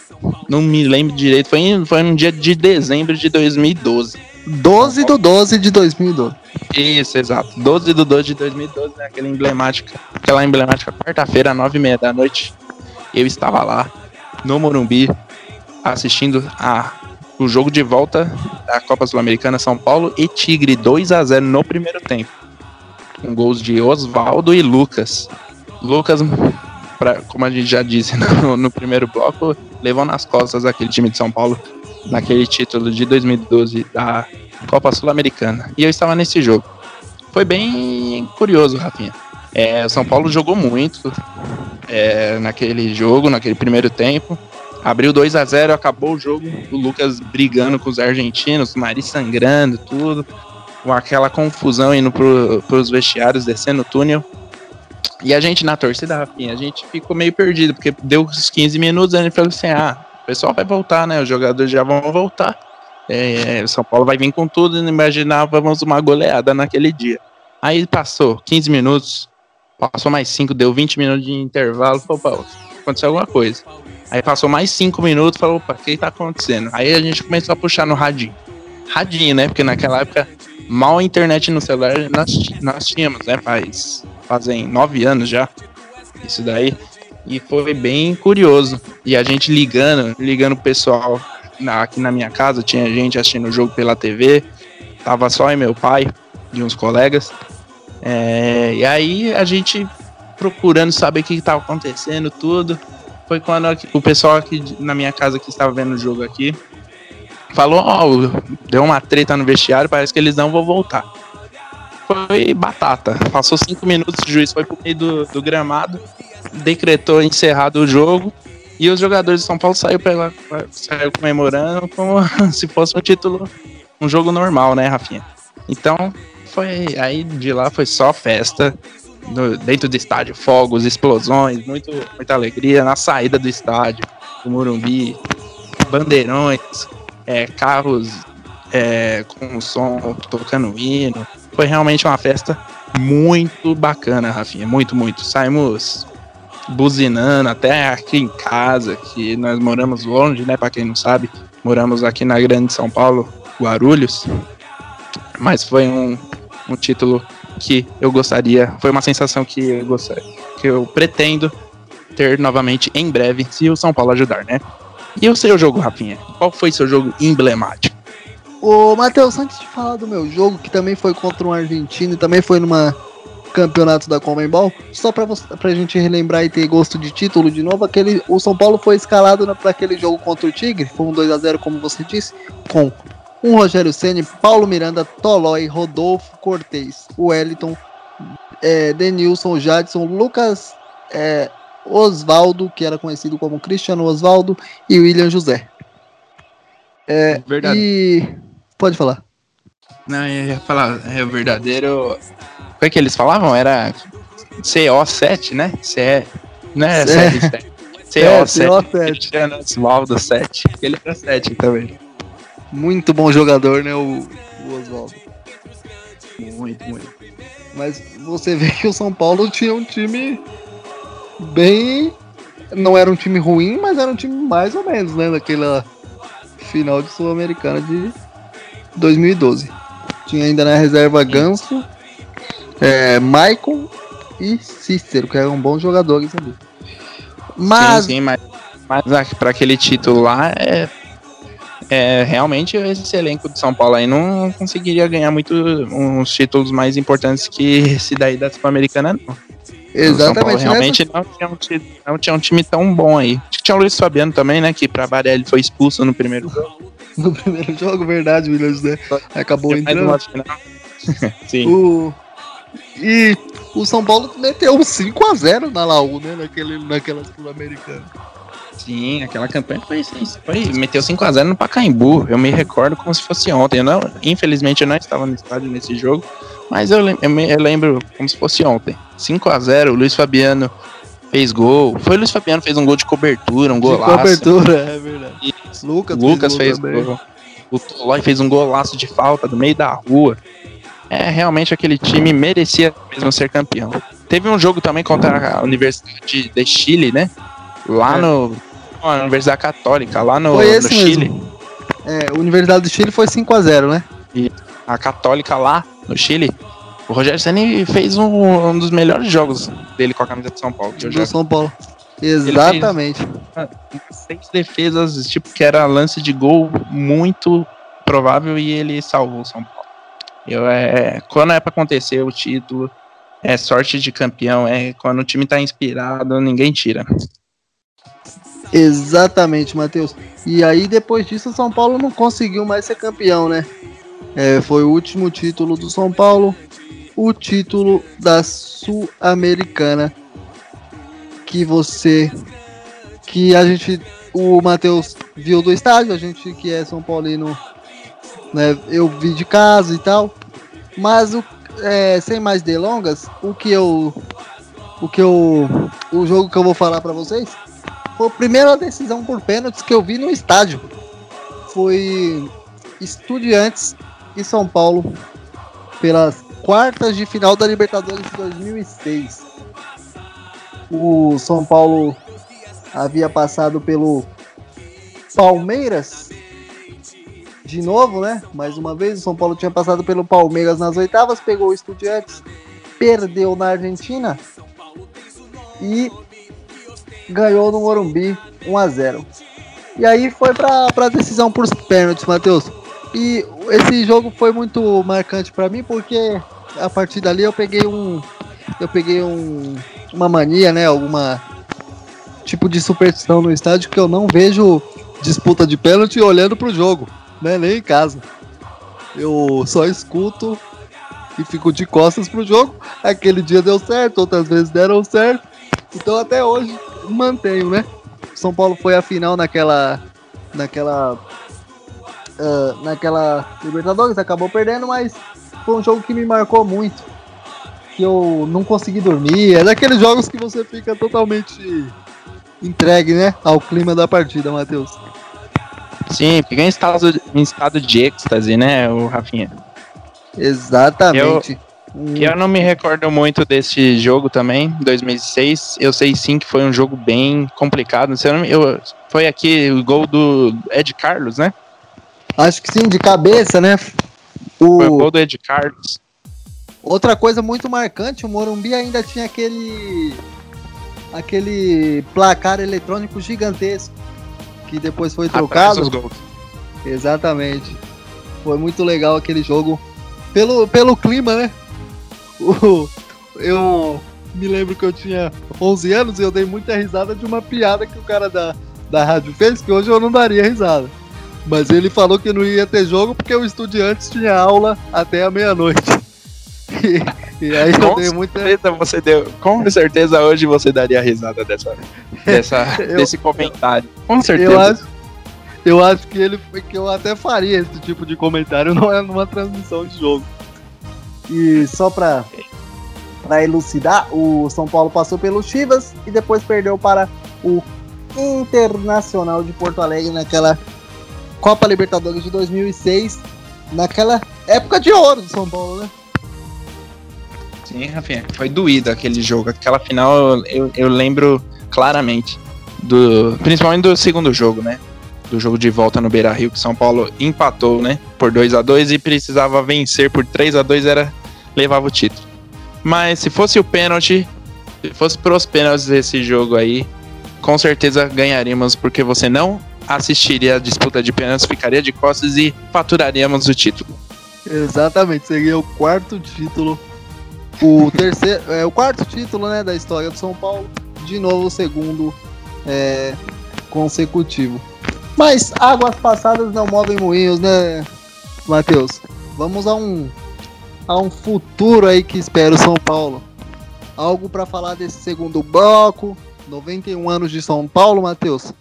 não me lembro direito, foi, em- foi no dia de dezembro de 2012. 12 do 12 de 2012. Isso, exato. 12 do 12 de 2012, né? Aquela emblemática, aquela emblemática quarta-feira, 9 e meia da noite. Eu estava lá, no Morumbi, assistindo a, o jogo de volta da Copa Sul-Americana São Paulo e Tigre 2 a 0 no primeiro tempo. Com gols de Oswaldo e Lucas. Lucas, pra, como a gente já disse no, no primeiro bloco, levou nas costas aquele time de São Paulo naquele título de 2012 da Copa Sul-Americana. E eu estava nesse jogo. Foi bem curioso, Rafinha. É, São Paulo jogou muito é, naquele jogo, naquele primeiro tempo. Abriu 2 a 0 acabou o jogo. O Lucas brigando com os argentinos, o nariz sangrando, tudo. Com aquela confusão indo pro, pros vestiários, descendo o túnel. E a gente na torcida, Rafinha, a gente ficou meio perdido, porque deu uns 15 minutos, a gente falou assim: ah, o pessoal vai voltar, né? Os jogadores já vão voltar. É, o São Paulo vai vir com tudo e imaginávamos uma goleada naquele dia. Aí passou 15 minutos, passou mais 5, deu 20 minutos de intervalo. Falou, aconteceu alguma coisa. Aí passou mais 5 minutos, falou, opa, o que tá acontecendo? Aí a gente começou a puxar no radinho. Radinho, né? Porque naquela época, mal a internet no celular nós, nós tínhamos, né? Faz, fazem 9 anos já. Isso daí. E foi bem curioso. E a gente ligando, ligando o pessoal na, aqui na minha casa, tinha gente assistindo o jogo pela TV. Tava só eu meu pai e uns colegas. É, e aí a gente procurando saber o que estava acontecendo, tudo. Foi quando o pessoal aqui na minha casa que estava vendo o jogo aqui falou: Ó, oh, deu uma treta no vestiário, parece que eles não vão voltar. Foi batata. Passou cinco minutos, o juiz foi pro meio do, do gramado, decretou encerrado o jogo. E os jogadores de São Paulo saíram, pela, saiu comemorando como se fosse um título, um jogo normal, né, Rafinha? Então, foi aí de lá foi só festa. No, dentro do estádio, fogos, explosões, muito, muita alegria na saída do estádio, do Morumbi, bandeirões, é, carros é, com som tocando hino. Foi realmente uma festa muito bacana, Rafinha. Muito, muito. Saímos buzinando até aqui em casa, que nós moramos longe, né? Para quem não sabe, moramos aqui na Grande São Paulo, Guarulhos. Mas foi um, um título que eu gostaria, foi uma sensação que eu gostaria, que eu pretendo ter novamente em breve, se o São Paulo ajudar, né? E o seu jogo, Rafinha? Qual foi seu jogo emblemático? Ô, Matheus, antes de falar do meu jogo, que também foi contra um argentino e também foi numa campeonato da Comembol, só pra, você, pra gente relembrar e ter gosto de título de novo, aquele, o São Paulo foi escalado para aquele jogo contra o Tigre, foi um 2 a 0 como você disse, com um Rogério Ceni, Paulo Miranda, Tolói, Rodolfo Cortez, Wellington, é, Denilson, Jadson, Lucas é, Osvaldo, que era conhecido como Cristiano Osvaldo, e William José. É, Verdade. E pode falar. Não, eu ia falar, é o verdadeiro. O que, é que eles falavam? Era CO7, né? CE. Não era É. 7, É, CO7. CO7. Cristiano Osvaldo 7. Ele era 7 também. Muito bom jogador, né, o, o Osvaldo. Muito, muito. Mas você vê que o São Paulo tinha um time bem. Não era um time ruim, mas era um time mais ou menos, né? Naquela final de Sul-Americana de 2012. Tinha ainda na reserva Ganso, é, Maicon e Cícero, que eram bons jogadores ali. Mas Sim, sim, mas, mas a- pra aquele título lá é. É, realmente esse elenco de São Paulo aí não conseguiria ganhar muito uns títulos mais importantes que esse daí da Sul-Americana, não. O São Paulo exatamente né? realmente não tinha, um time, não tinha um time tão bom aí. Acho que Tinha o Luiz Fabiano também, né? Que pra ele foi expulso no primeiro jogo. no primeiro jogo, verdade, William José acabou mais entrando. Sim. O... E o São Paulo meteu um 5x0 na Laú, né? Naquele, naquela Sul-Americana. Sim, aquela campanha foi, foi meteu 5x0 no Pacaembu. Eu me recordo como se fosse ontem. Eu não, infelizmente eu não estava no estádio nesse jogo, mas eu, eu, me- eu lembro como se fosse ontem. 5x0, o Luiz Fabiano fez gol. Foi o Luiz Fabiano fez um gol de cobertura, um De golaço. cobertura, é verdade. E Lucas, Lucas gol fez gol. O Tolói fez um golaço de falta do meio da rua. É, realmente aquele time merecia mesmo ser campeão. Teve um jogo também contra a Universidade de Chile, né? Lá É. no. Não, a Universidade Católica, lá no, Foi no esse Chile. mesmo. É, a Universidade do Chile foi 5x0, né? E a Católica lá no Chile, o Rogério Ceni fez um, um dos melhores jogos dele com a camisa de São Paulo. Que eu Do São Paulo. Exatamente. seis defesas, tipo, que era lance de gol muito provável e ele salvou o São Paulo. Eu, é, quando é pra acontecer o título, é sorte de campeão, é quando o time tá inspirado, ninguém tira. Exatamente, Matheus. E aí, depois disso, o São Paulo não conseguiu mais ser campeão, né? É, foi o último título do São Paulo, o título da Sul-Americana que você, que a gente, o Matheus viu do estádio, a gente que é São Paulino, né? Eu vi de casa e tal. Mas o, é, sem mais delongas, o que eu, o que eu, o jogo que eu vou falar para vocês foi a primeira decisão por pênaltis que eu vi no estádio. Foi Estudiantes e São Paulo pelas quartas de final da Libertadores de 2006. O São Paulo havia passado pelo Palmeiras de novo, né? Mais uma vez, o São Paulo tinha passado pelo Palmeiras nas oitavas, pegou o Estudiantes, perdeu na Argentina e ganhou no Morumbi 1 a 0. E aí foi para a decisão por pênaltis, Matheus. E esse jogo foi muito marcante para mim porque a partir dali eu peguei um eu peguei um, uma mania, né, alguma tipo de superstição no estádio que eu não vejo disputa de pênalti olhando pro jogo, né, nem em casa. Eu só escuto e fico de costas pro jogo. Aquele dia deu certo, outras vezes deram certo. Então até hoje mantenho, né? São Paulo foi a final naquela naquela uh, naquela Libertadores, acabou perdendo, mas foi um jogo que me marcou muito. Que eu não consegui dormir. É daqueles jogos que você fica totalmente entregue, né? Ao clima da partida, Matheus. Sim, fica em estado, em estado de êxtase, né, o Rafinha? Exatamente. Eu não me recordo muito desse jogo também, 2006. Eu sei sim que foi um jogo bem complicado. Eu foi aqui o gol do Ed Carlos, né? Acho que sim, de cabeça, né? O... Foi o gol do Ed Carlos. Outra coisa muito marcante, o Morumbi ainda tinha aquele aquele placar eletrônico gigantesco que depois foi trocado. Exatamente. Foi muito legal aquele jogo pelo, pelo clima, né? O, eu me lembro que eu tinha 11 anos e eu dei muita risada de uma piada que o cara da, da rádio fez, que hoje eu não daria risada. Mas ele falou que não ia ter jogo porque o Estudiantes tinha aula até a meia-noite. E, e aí eu Com dei muita. certeza você deu. Com certeza hoje você daria risada dessa, dessa, Eu- desse comentário. Com certeza. Eu acho, eu acho que ele que eu até faria esse tipo de comentário não é numa transmissão de jogo. E só pra, pra elucidar, o São Paulo passou pelo Chivas e depois perdeu para o Internacional de Porto Alegre naquela Copa Libertadores de 2006, naquela época de ouro do São Paulo, né? Sim, Rafinha, foi doído aquele jogo. Aquela final eu, eu lembro claramente. Do, principalmente do segundo jogo, né? Do jogo de volta no Beira Rio, que São Paulo empatou, né? Por 2 a 2 e precisava vencer por 3 a 2 era levava o título. Mas se fosse o pênalti, se fosse pros pênaltis desse jogo aí, com certeza ganharíamos, porque você não assistiria a disputa de pênaltis, ficaria de costas e faturaríamos o título. Exatamente, seria o quarto título. O terceiro, é o quarto título, né, da história do São Paulo. De novo, o segundo é, consecutivo. Mas águas passadas não movem moinhos, né, Matheus? Vamos a um a um futuro aí que espera o São Paulo. Algo para falar desse segundo bloco. 91 anos de São Paulo, Matheus.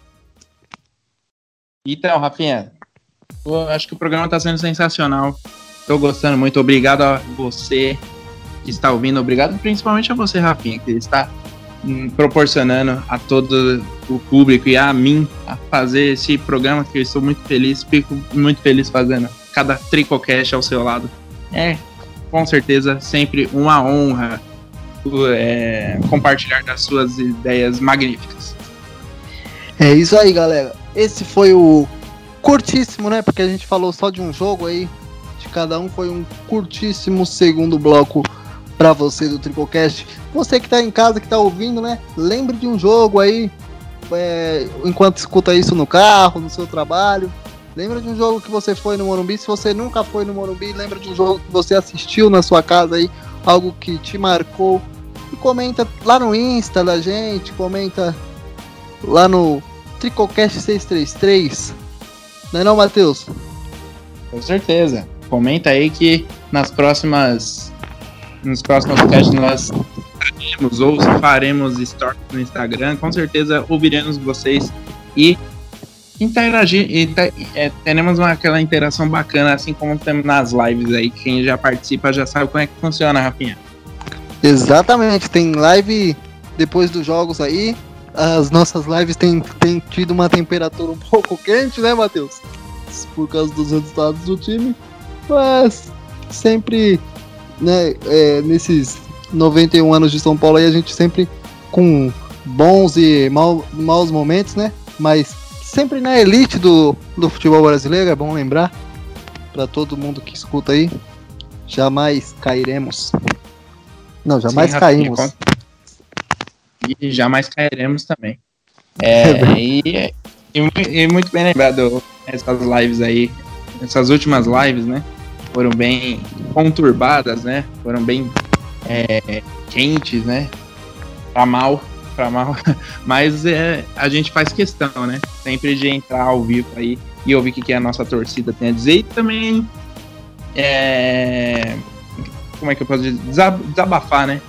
Então, Rafinha, eu acho que o programa está sendo sensacional. Estou gostando muito. Obrigado a você que está ouvindo. Obrigado principalmente a você, Rafinha, que está proporcionando a todo o público e a mim a fazer esse programa que eu estou muito feliz. Fico muito feliz fazendo cada Tricocast ao seu lado. É, com certeza, sempre uma honra é, compartilhar das suas ideias magníficas. É isso aí, galera. Esse foi o curtíssimo, né? Porque a gente falou só de um jogo aí, de cada um. Foi um curtíssimo segundo bloco para você do Triplecast. Você que tá em casa, que tá ouvindo, né? Lembre de um jogo aí, é, enquanto escuta isso no carro, no seu trabalho. Lembra de um jogo que você foi no Morumbi? Se você nunca foi no Morumbi, lembra de um jogo que você assistiu na sua casa aí, algo que te marcou. E comenta lá no Insta da gente, comenta lá no Tricocast 633. Não é não, Matheus? Com certeza. Comenta aí que nas próximas. Nos próximos podcasts nós faremos ou faremos stories no Instagram. Com certeza ouviremos vocês e interagir. E é, teremos uma, aquela interação bacana, assim como temos nas lives aí. Quem já participa já sabe como é que funciona, Rafinha. Exatamente, tem live depois dos jogos aí. As nossas lives têm, têm tido uma temperatura um pouco quente, né, Matheus? Por causa dos resultados do time. Mas sempre, né, é, nesses 91 anos de São Paulo aí, a gente sempre com bons e mau, maus momentos, né? Mas sempre na elite do, do futebol brasileiro, é bom lembrar. Pra todo mundo que escuta aí, jamais cairemos. Não, jamais Sim, caímos. E jamais cairemos também. É, e, e mu- e muito bem lembrado essas lives aí, essas últimas lives, né? Foram bem conturbadas, né? Foram bem é, quentes, né? Pra mal, pra mal. Mas é, a gente faz questão, né? Sempre de entrar ao vivo aí e ouvir o que, que a nossa torcida tem a dizer e também é, como é que eu posso dizer? Desab- Desabafar, né?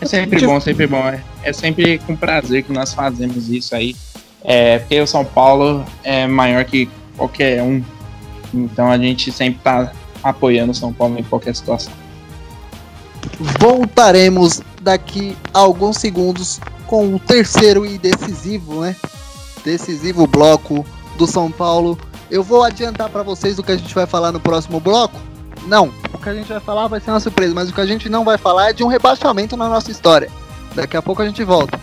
É sempre bom, sempre bom. É, é sempre com prazer que nós fazemos isso aí. É, porque o São Paulo é maior que qualquer um. Então a gente sempre tá apoiando São Paulo em qualquer situação. Voltaremos daqui a alguns segundos com o terceiro e decisivo, né? Decisivo bloco do São Paulo. Eu vou adiantar pra vocês o que a gente vai falar no próximo bloco? Não, o que a gente vai falar vai ser uma surpresa, mas o que a gente não vai falar é de um rebaixamento na nossa história. Daqui a pouco a gente volta.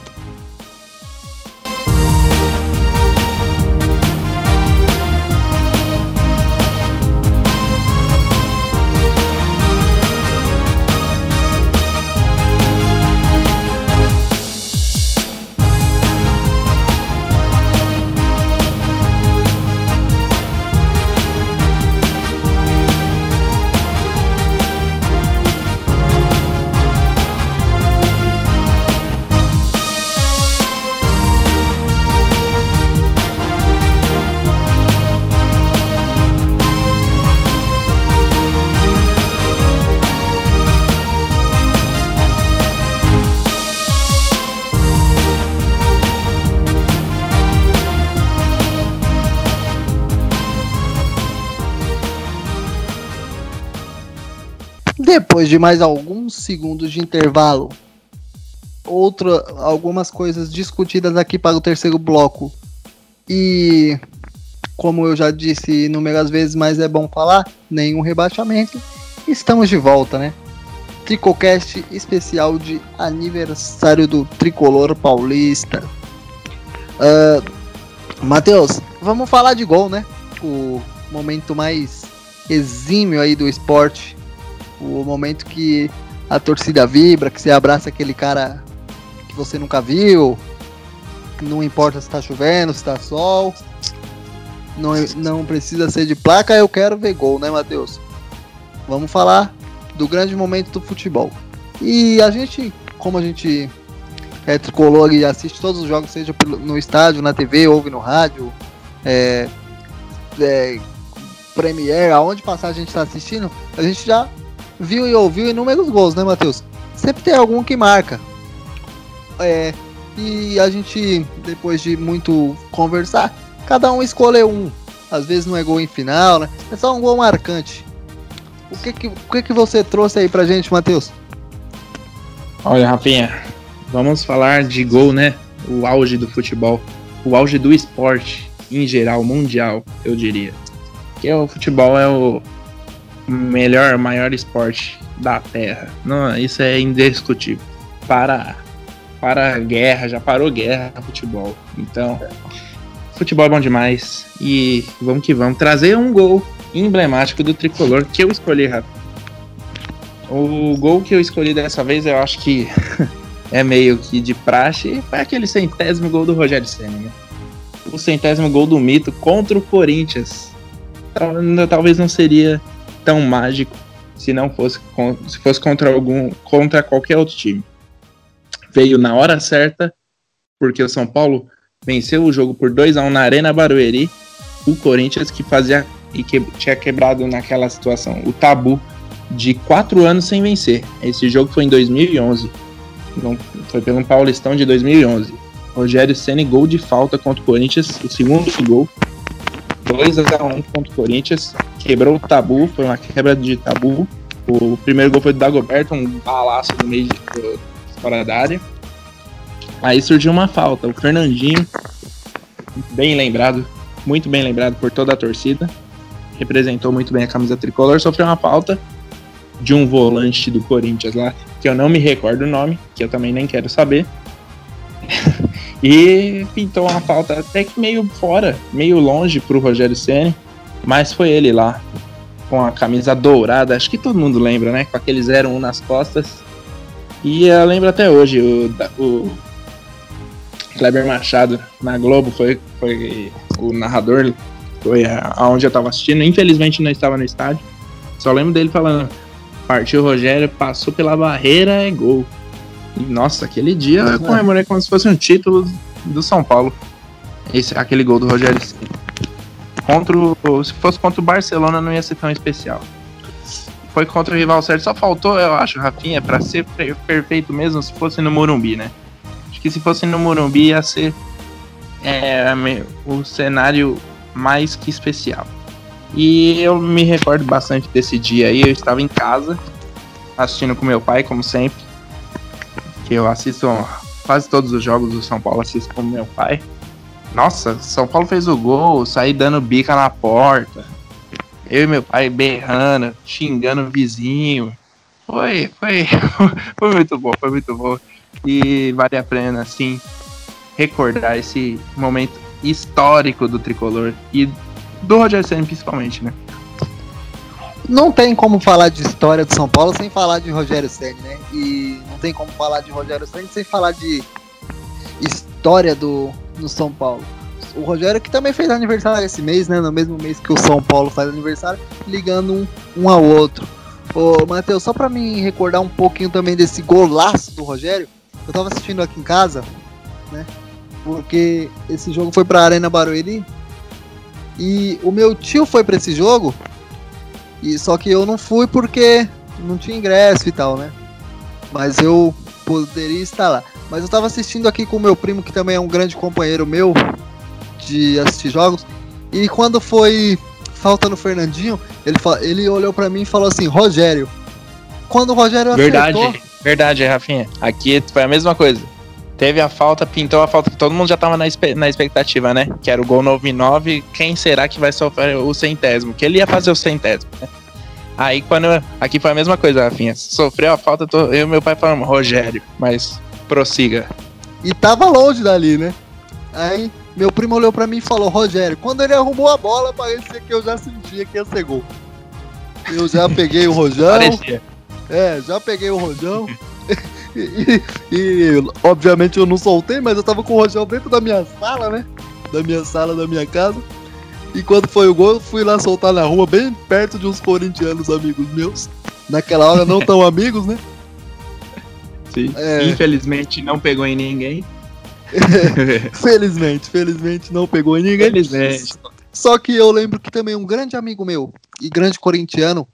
Depois de mais alguns segundos de intervalo, outra, algumas coisas discutidas aqui para o terceiro bloco. E como eu já disse inúmeras vezes, mas é bom falar, nenhum rebaixamento. Estamos de volta, né? Tricocast especial de aniversário do tricolor paulista. Ah, Matheus, vamos falar de gol, né? O momento mais exímio aí do esporte. O momento que a torcida vibra, que você abraça aquele cara que você nunca viu. Não importa se tá chovendo, se tá sol. Não, não precisa ser de placa, eu quero ver gol, né, Matheus? Vamos falar do grande momento do futebol. E a gente, como a gente é tricolor e assiste todos os jogos, seja no estádio, na TV, ouve no rádio, é, é, Premiere, aonde passar a gente está assistindo, a gente já viu e ouviu inúmeros gols, né, Matheus? Sempre tem algum que marca. É, e a gente, depois de muito conversar, cada um escolheu um. Às vezes não é gol em final, né? É só um gol marcante. O que que, o que, que você trouxe aí pra gente, Matheus? Olha, Rafinha, vamos falar de gol, né? O auge do futebol, o auge do esporte em geral, mundial, eu diria. Que o futebol é o melhor, maior esporte da Terra. Não, isso é indiscutível. Para para a guerra, já parou guerra futebol. Então, futebol é bom demais e vamos que vamos trazer um gol emblemático do tricolor que eu escolhi, Rafa. O gol que eu escolhi dessa vez, eu acho que é meio que de praxe, foi aquele centésimo gol do Rogério Senna, né? O centésimo gol do mito contra o Corinthians. Tal- Talvez não seria tão mágico se não fosse se fosse contra algum contra qualquer outro time. Veio na hora certa, porque o São Paulo venceu o jogo por 2 a 1 na Arena Barueri. O Corinthians que fazia e que tinha quebrado naquela situação o tabu de quatro anos sem vencer. Esse jogo foi em 2011. Não, foi pelo Paulistão de 2011. Rogério Ceni gol de falta contra o Corinthians, o segundo gol. 2 a 1 contra o Corinthians, quebrou o tabu, foi uma quebra de tabu. O primeiro gol foi do Dagoberto, um balaço no meio de fora da área. Aí surgiu uma falta, o Fernandinho, bem lembrado, muito bem lembrado por toda a torcida, representou muito bem a camisa tricolor, sofreu uma falta de um volante do Corinthians lá, que eu não me recordo o nome, que eu também nem quero saber. e pintou uma falta até que meio fora, meio longe pro Rogério Ceni, mas foi ele lá com a camisa dourada, acho que todo mundo lembra, né? Com aquele 01 nas costas. E eu lembro até hoje, o, o Kleber Machado na Globo foi, foi o narrador, foi aonde eu tava assistindo. Infelizmente não estava no estádio. Só lembro dele falando: partiu o Rogério, passou pela barreira, é gol. E, nossa, aquele dia eu comemorei como se fosse um título do São Paulo. Esse, aquele gol do Rogério Ceni. Contra o, se fosse contra o Barcelona não ia ser tão especial. Foi contra o rival certo, só faltou, eu acho, Rafinha, pra ser per- perfeito mesmo se fosse no Morumbi, né? Acho que se fosse no Morumbi ia ser é, o cenário mais que especial. E eu me recordo bastante desse dia aí, eu estava em casa, assistindo com meu pai, como sempre. Que eu assisto quase todos os jogos do São Paulo, assisto com meu pai. Nossa, São Paulo fez o gol, saí dando bica na porta. Eu e meu pai berrando, xingando o vizinho. Foi, foi, foi muito bom, foi muito bom. E vale a pena, assim, recordar esse momento histórico do tricolor e do Rogério Senna principalmente, né? Não tem como falar de história do São Paulo sem falar de Rogério Ceni, né? E não tem como falar de Rogério Ceni sem falar de história do, do São Paulo. O Rogério que também fez aniversário esse mês, né? No mesmo mês que o São Paulo faz aniversário, ligando um, um ao outro. Ô, Matheus, só pra me recordar um pouquinho também desse golaço do Rogério, eu tava assistindo aqui em casa, né? Porque esse jogo foi pra Arena Barueri. E o meu tio foi pra esse jogo e só que eu não fui porque não tinha ingresso e tal, né? Mas eu poderia estar lá. Mas eu tava assistindo aqui com o meu primo, que também é um grande companheiro meu de assistir jogos. E quando foi falta no Fernandinho, ele, ele olhou pra mim e falou assim: Rogério. Quando o Rogério Verdade, acertou, verdade, Rafinha. Aqui foi a mesma coisa. Teve a falta, pintou a falta que todo mundo já tava na, na expectativa, né? Que era o gol 99. Quem será que vai sofrer o centésimo? Que ele ia fazer o centésimo, né? Aí quando. Aqui foi a mesma coisa, Rafinha. Sofreu a falta, tô- eu e meu pai falamos, Rogério, mas prossiga. e tava longe dali, né? Aí meu primo olhou pra mim e falou: Rogério, quando ele arrumou a bola, parecia que eu já sentia que ia ser gol. Eu já peguei o rojão. Parecia. É, já peguei o rojão. e, e, obviamente eu não soltei, mas eu tava com o rojão dentro da minha sala, né? Da minha sala, da minha casa. E quando foi o gol, eu fui lá soltar na rua, bem perto de uns corintianos amigos meus. Naquela hora não tão amigos, né? Sim. É. Infelizmente não pegou em ninguém. Felizmente, felizmente não pegou em ninguém. Felizmente. Só que eu lembro que também um grande amigo meu e grande corintiano,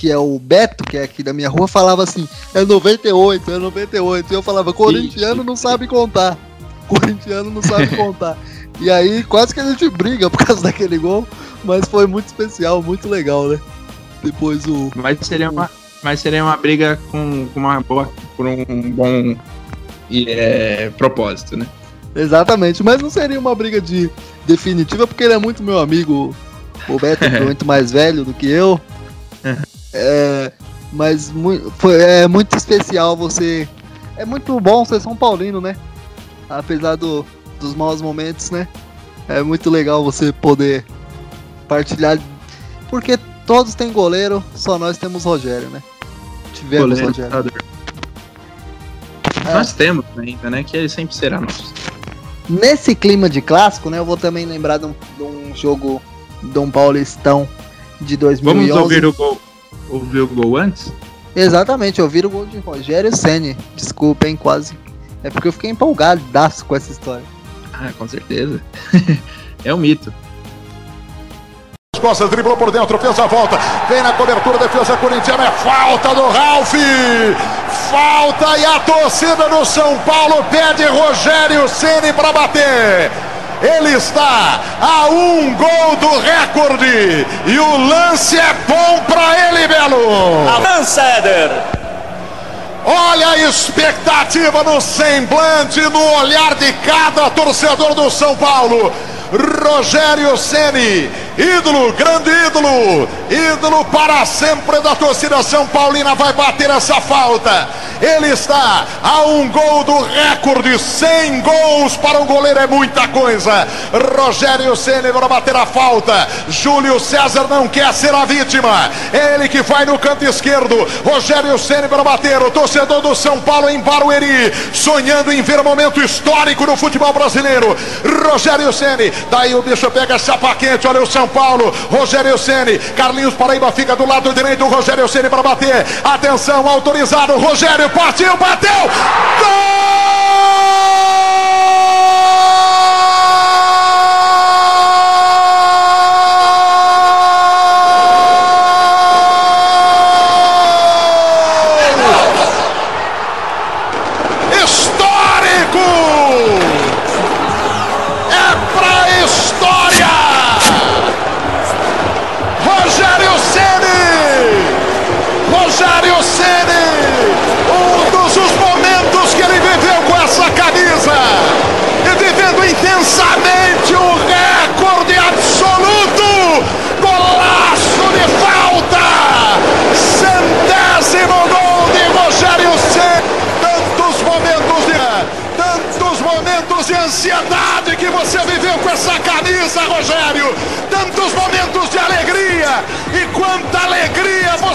que é o Beto, que é aqui da minha rua, falava assim: é 98, é 98. E eu falava: corintiano não sabe contar. Corintiano não sabe contar. E aí quase que a gente briga por causa daquele gol, mas foi muito especial, muito legal, né? Depois o. Mas seria uma, mas seria uma briga com, com uma boa, por um bom e, é, propósito, né? Exatamente, mas não seria uma briga de definitiva, porque ele é muito meu amigo. O Beto é muito mais velho do que eu. É, mas foi, é muito especial você. É muito bom ser São Paulino, né? Apesar do, dos maus momentos, né? É muito legal você poder partilhar Porque todos têm goleiro, só nós temos Rogério, né? Tivemos Goleiro, Rogério. É. Nós temos ainda, né? Que ele sempre será nosso. Nesse clima de clássico, né? Eu vou também lembrar de um, de um jogo Dom Paulistão de 2011. Vamos ouvir o gol, ouvir o gol antes? Exatamente, ouvir o gol de Rogério Ceni. Desculpa, hein, quase. É porque eu fiquei empolgadaço com essa história. Ah, com certeza. é um mito. Costas driblou por dentro, fez a volta. Vem na cobertura, defesa corintiana. É falta do Ralf. Falta e a torcida do São Paulo pede Rogério Ceni para bater. Ele está a um gol do recorde. E o lance é bom para ele, Belo. Avança, Éder. Olha a expectativa no semblante, no olhar de cada torcedor do São Paulo. Rogério Ceni, ídolo, grande ídolo, ídolo para sempre da torcida São Paulina vai bater essa falta. Ele está a um gol do recorde, 100 gols para um goleiro é muita coisa. Rogério Ceni para bater a falta. Júlio César não quer ser a vítima. Ele que vai no canto esquerdo. Rogério Ceni para bater. O torcedor do São Paulo em Barueri, sonhando em ver momento histórico no futebol brasileiro. Rogério Ceni, daí o bicho pega chapa quente. Olha o São Paulo. Rogério Ceni, Carlinhos Paraíba fica do lado direito. Rogério Ceni para bater. Atenção, autorizado. Rogério partiu, bateu. Gol!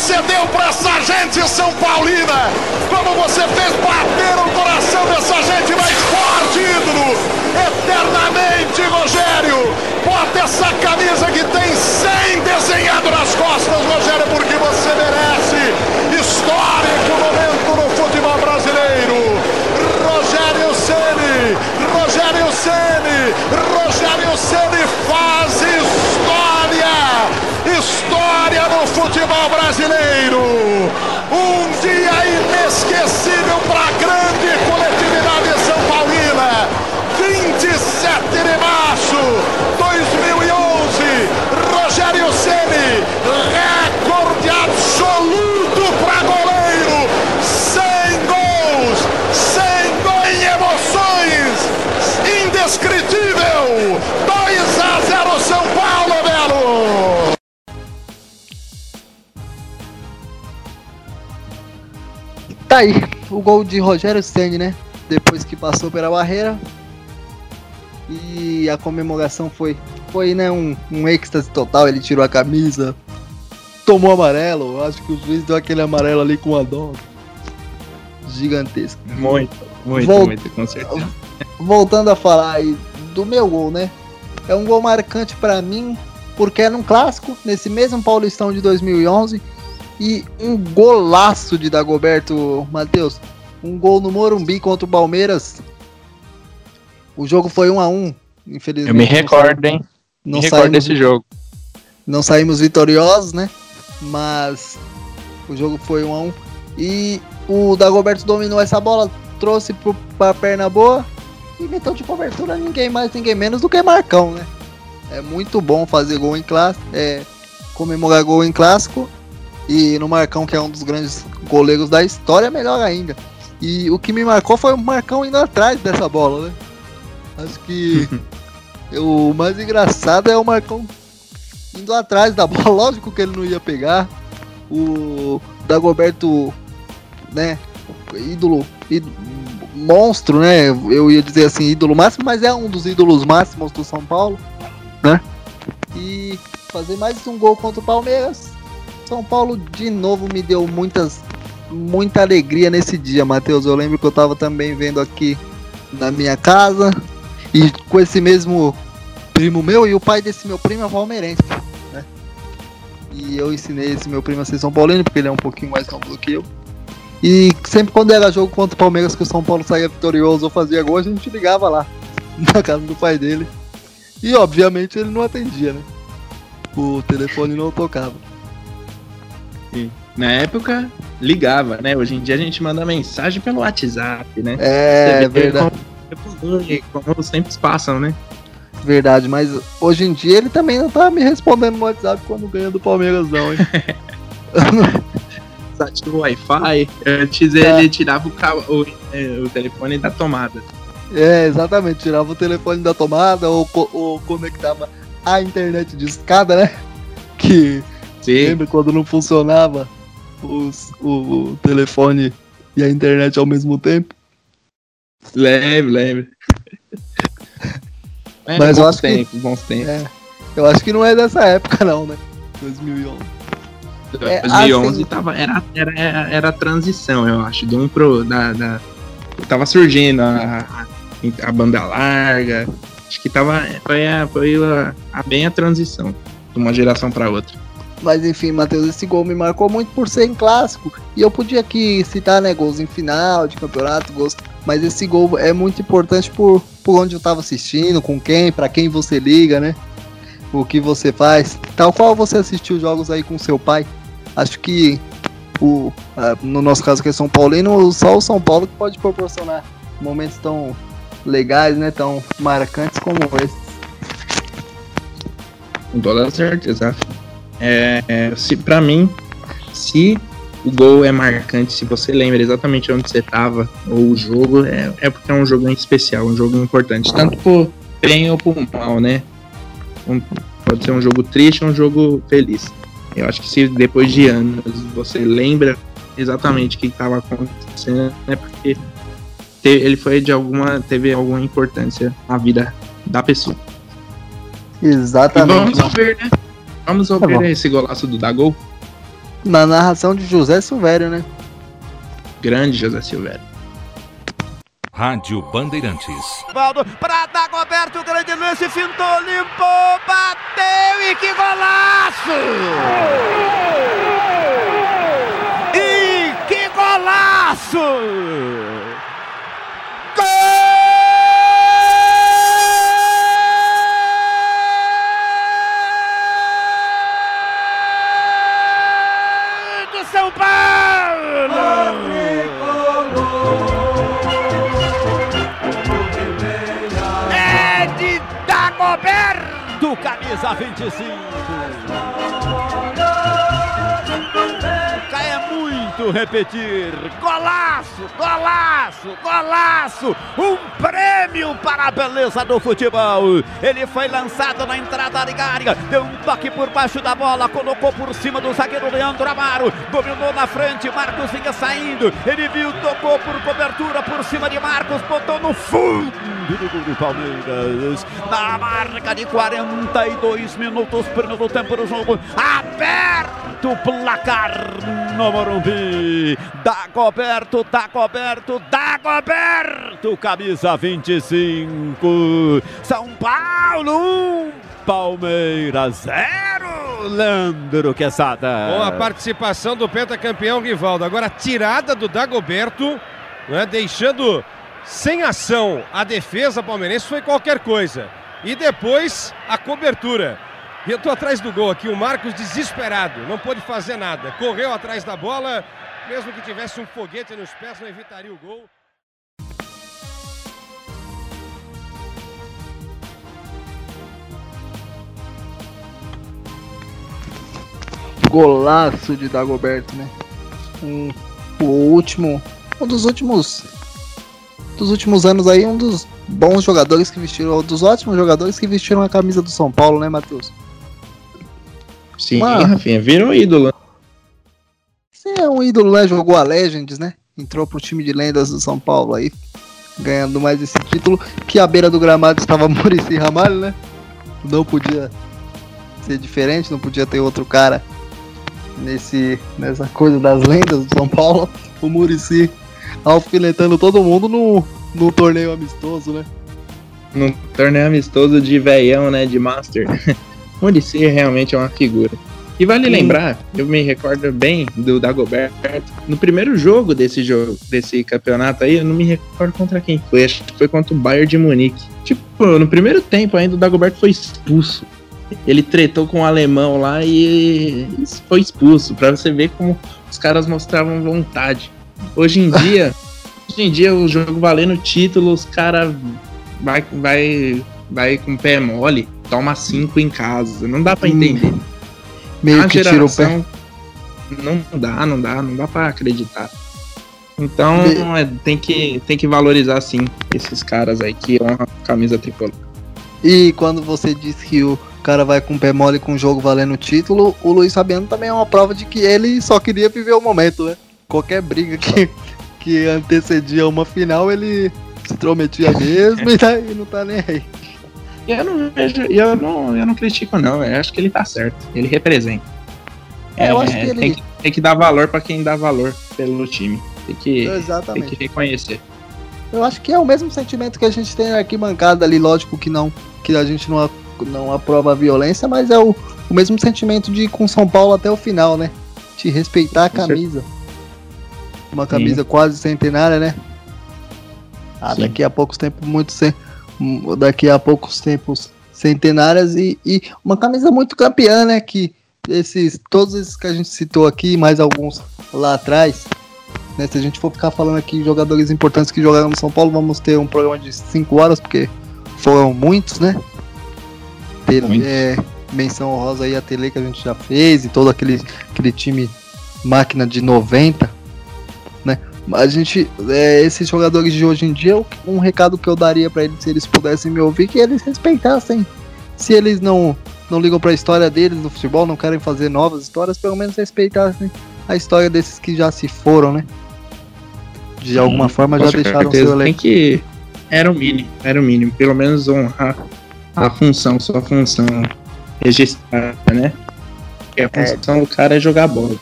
Você deu para essa gente São Paulina. Como você fez bater o coração dessa gente mais forte, ídolo. Eternamente, Rogério. Bota essa camisa que tem 100 desenhado nas costas, Rogério, porque você merece. Histórico momento no futebol brasileiro. Rogério Ceni, Rogério Ceni, Rogério Ceni faz história no futebol brasileiro. Um dia inesquecível para a grande coletividade Tá aí, o gol de Rogério Ceni, né? Depois que passou pela barreira. E a comemoração foi, foi né, um, um êxtase total. Ele tirou a camisa, tomou amarelo. Acho que o juiz deu aquele amarelo ali com a dó. Gigantesco. Muito, muito, Vol- muito, com certeza. Voltando a falar aí do meu gol, né? É um gol marcante pra mim, porque é num clássico, nesse mesmo Paulistão de 2011. E um golaço de Dagoberto, Matheus. Um gol no Morumbi contra o Palmeiras. O jogo foi 1 a 1 infelizmente. Eu me recordo, hein? Não me recordo saímos, desse jogo. não saímos vitoriosos, né? Mas o jogo foi 1 a 1 E o Dagoberto dominou essa bola, trouxe pro, pra perna boa. E inventou de cobertura ninguém mais, ninguém menos do que Marcão, né? É muito bom fazer gol em clássico, é, comemorar gol em clássico. E no Marcão, que é um dos grandes goleiros da história, melhor ainda. E o que me marcou foi o Marcão indo atrás dessa bola, né? Acho que o mais engraçado é o Marcão indo atrás da bola. Lógico que ele não ia pegar. O Dagoberto, né? Ídolo, ídolo, monstro, né? Eu ia dizer assim, ídolo máximo, mas é um dos ídolos máximos do São Paulo, né? E fazer mais um gol contra o Palmeiras. São Paulo de novo me deu muitas muita alegria nesse dia, Matheus. Eu lembro que eu tava também vendo aqui na minha casa e com esse mesmo primo meu e o pai desse meu primo é palmeirense, né? E eu ensinei esse meu primo a ser São Paulino porque ele é um pouquinho mais novo do que eu. E sempre quando era jogo contra o Palmeiras que o São Paulo saía vitorioso ou fazia gol, a gente ligava lá na casa do pai dele. E obviamente ele não atendia, né? O telefone não tocava. Na época, ligava, né? Hoje em dia a gente manda mensagem pelo WhatsApp, né? É, vê verdade. Como, como os tempos passam, né? Verdade, mas hoje em dia ele também não tá me respondendo no WhatsApp quando ganha do Palmeiras, não, hein? Ativa o Wi-Fi. Antes Tá. ele tirava o, o, é, o telefone da tomada. é, exatamente. Tirava o telefone da tomada ou, ou conectava a internet de escada, né? Que Sim. lembra quando não funcionava os- o, o telefone e a internet ao mesmo tempo? Lembro, lembro. É, Mas eu acho que- tempos, bons tempos. É. Eu acho que não é dessa época, não, né? 2011. é, 2011 assim- tava, era, era, era, a transição, eu acho, de um pro. Da, da, tava surgindo a, a, a banda larga. Acho que tava. Foi, a, foi a, a- bem a transição de uma geração pra outra. Mas enfim, Matheus, esse gol me marcou muito por ser em clássico. E eu podia aqui citar, né, gols em final de campeonato, gols. Mas esse gol é muito importante por, por onde eu tava assistindo, com quem, pra quem você liga, né? O que você faz. Tal qual você assistiu jogos aí com seu pai. Acho que o, no nosso caso que é São Paulino, só o São Paulo que pode proporcionar momentos tão legais, né? Tão marcantes como esse. Com toda certeza. É, é, se, pra mim, se o gol é marcante, se você lembra exatamente onde você tava, ou o jogo, é, é porque é um jogo especial, um jogo importante. Tanto por bem ou por mal, né? Um- pode ser um jogo triste ou um jogo feliz. Eu acho que se depois de anos você lembra exatamente o que estava acontecendo, é porque ele foi de alguma. teve alguma importância na vida da pessoa. E Exatamente. vamos ouvir, né? Vamos Tá ouvir bom. esse golaço do Dagol. Na narração de José Silvério, né? Grande José Silvério. Rádio Bandeirantes. Valdo para Dagoberto, grande lance, fintou, limpou, bateu e que golaço! E que golaço! Camisa 25. É muito repetir. Golaço, golaço, golaço. Um prêmio para a beleza do futebol. Ele foi lançado na entrada da área. Deu um toque por baixo da bola. Colocou por cima do zagueiro Leandro Amaro. Dominou na frente. Marcos vinha saindo. Ele viu, tocou por cobertura por cima de Marcos. Botou no fundo do gol do Palmeiras. Na marca de 42 minutos, primeiro tempo do jogo. Aberto o placar no Morumbi. Dagoberto, Dagoberto, Dagoberto, camisa 25. São Paulo 1, Palmeiras 0. Leandro Quesada. Com a participação do pentacampeão Rivaldo. Agora, tirada do Dagoberto, né, deixando sem ação a defesa palmeirense, foi qualquer coisa. E depois, a cobertura. E eu tô atrás do gol aqui, o Marcos desesperado, não pôde fazer nada. Correu atrás da bola, mesmo que tivesse um foguete nos pés, não evitaria o gol. Golaço de Dagoberto, né? Um, o último. Um dos últimos. Dos últimos anos aí, um dos bons jogadores que vestiram. Um dos ótimos jogadores que vestiram a camisa do São Paulo, né, Matheus? Sim, Mano. Rafinha, virou ídolo. Você é um ídolo, né? Jogou a Legends, né? Entrou pro time de lendas do São Paulo aí. Ganhando mais esse título. Que à beira do gramado estava Murici Ramalho, né? Não podia ser diferente, não podia ter outro cara nesse, nessa coisa das lendas do São Paulo. O Murici alfinetando todo mundo no, no torneio amistoso, né? No torneio amistoso de veião, né? De Master. Murici realmente é uma figura. E vale Hum. lembrar, eu me recordo bem do Dagoberto. No primeiro jogo desse jogo, desse campeonato aí, eu não me recordo contra quem foi. Acho que foi contra o Bayern de Munique. Tipo, no primeiro tempo ainda o Dagoberto foi expulso. Ele tretou com o alemão lá e foi expulso. Pra você ver como os caras mostravam vontade. Hoje em dia, hoje em dia o jogo valendo título, os caras vai, vai, vai com o pé mole, toma cinco em casa. Não dá pra entender. Meio A que tira o pé. geração Não dá, não dá, não dá pra acreditar. Então Me- é, tem, que, tem que valorizar sim esses caras aí que honram a camisa tricolor. E quando você diz que o cara vai com o pé mole com o jogo valendo o título, o Luiz Fabiano também é uma prova de que ele só queria viver o momento, né? Qualquer briga que, que antecedia uma final, ele se intrometia mesmo e, tá, e não tá nem aí. Eu não vejo, eu não, eu não critico não, eu acho que ele tá certo, ele representa. É, eu acho que ele- tem, que, tem que dar valor pra quem dá valor pelo time. Tem que, tem que reconhecer. Eu acho que é o mesmo sentimento que a gente tem na arquibancada ali, lógico que não, que a gente não, não aprova a violência, mas é o, o mesmo sentimento de ir com São Paulo até o final, né? De respeitar a camisa. Uma camisa quase centenária, né? Ah, Sim. daqui a poucos tempos, muito cen- hum, daqui a poucos tempos centenárias e, e uma camisa muito campeã, né? Que esses, todos esses que a gente citou aqui, mais alguns lá atrás, né? Se a gente for ficar falando aqui de jogadores importantes que jogaram no São Paulo, vamos ter um programa de 5 horas, porque foram muitos, né? Ter, é, menção honrosa aí a Tele que a gente já fez e todo aquele, aquele time máquina de 90, né? Mas A gente, é, esses jogadores de hoje em dia, o- um recado que eu daria pra eles se eles pudessem me ouvir, que eles respeitassem. Se eles não, não ligam pra história deles no futebol, não querem fazer novas histórias, pelo menos respeitassem a história desses que já se foram, né? De alguma forma já deixaram certeza, seu Tem elenco. que. Era o mínimo, era o mínimo. Pelo menos honrar a função, sua função registrada, né? Porque a função do cara é jogar bola.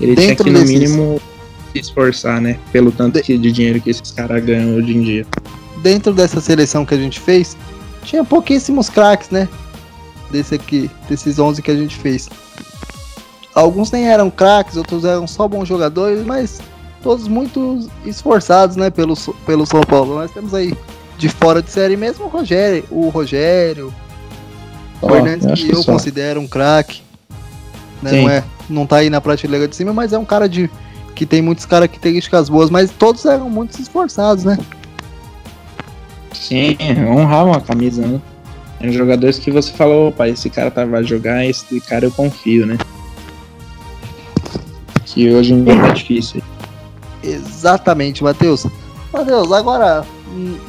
Ele tinha Dentro que, no desses- mínimo, se esforçar, né? Pelo tanto que, de dinheiro que esses caras ganham hoje em dia. dentro dessa seleção que a gente fez, tinha pouquíssimos craques, né? Desse aqui, desses 11 que a gente fez. Alguns nem eram craques, outros eram só bons jogadores, mas todos muito esforçados, né, pelo, pelo São Paulo. Nós temos aí de fora de série mesmo o Rogério, o Rogério, o Ó, Hernandes, eu que que eu só. considero um craque. Né, não, é, não tá aí na prateleira de cima, mas é um cara de que tem muitas características boas, mas todos eram muito esforçados, né? Sim, honravam a camisa, né? Eram jogadores que você falou, opa, esse cara tá, vai jogar, esse cara eu confio, né? Que hoje em dia é difícil. Exatamente, Matheus. Matheus, agora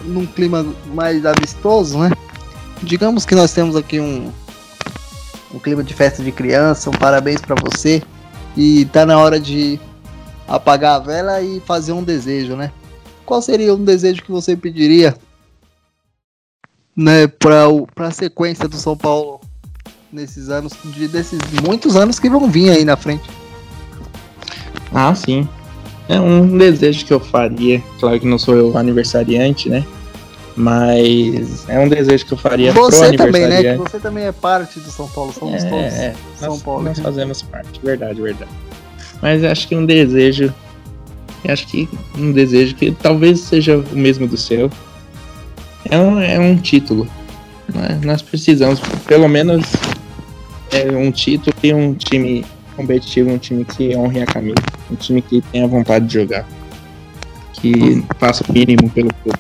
num- clima mais amistoso, né? Digamos que nós temos aqui um, um clima de festa de criança, um parabéns pra você. E tá na hora de apagar a vela e fazer um desejo, né? Qual seria um desejo que você pediria, né, para a sequência do São Paulo nesses anos, de, desses muitos anos que vão vir aí na frente? Ah, sim. É um desejo que eu faria. Claro que não sou eu o aniversariante, né? Mas é um desejo que eu faria Você também, né? Que você também é parte do São Paulo, somos É, todos é, São nós, Paulo. nós fazemos parte, verdade, verdade. Mas acho que um desejo. Acho que um desejo que talvez seja o mesmo do seu. É um, é um título. né? Nós precisamos, pelo menos, é um título e um time competitivo, um time que honre a camisa, um time que tenha vontade de jogar. Que faça o mínimo pelo clube.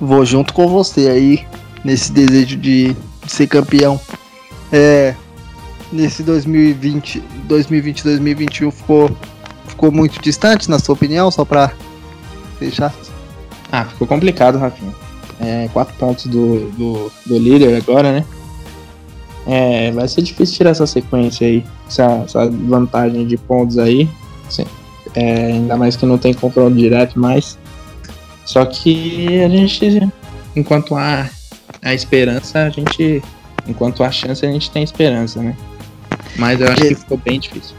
Vou junto com você aí nesse desejo de, de ser campeão. É, nesse 2020, 2020, 2021 ficou ficou muito distante na sua opinião, só pra fechar. Ah, ficou complicado, Rafinha. É, quatro pontos do, do, do líder agora, né? É, vai ser difícil tirar essa sequência aí, essa, essa vantagem de pontos aí. Sim. É, ainda mais que não tem confronto direto mais. Só que a gente, enquanto há a esperança, a gente Enquanto há chance, a gente tem esperança, né? Mas eu acho que ficou bem difícil.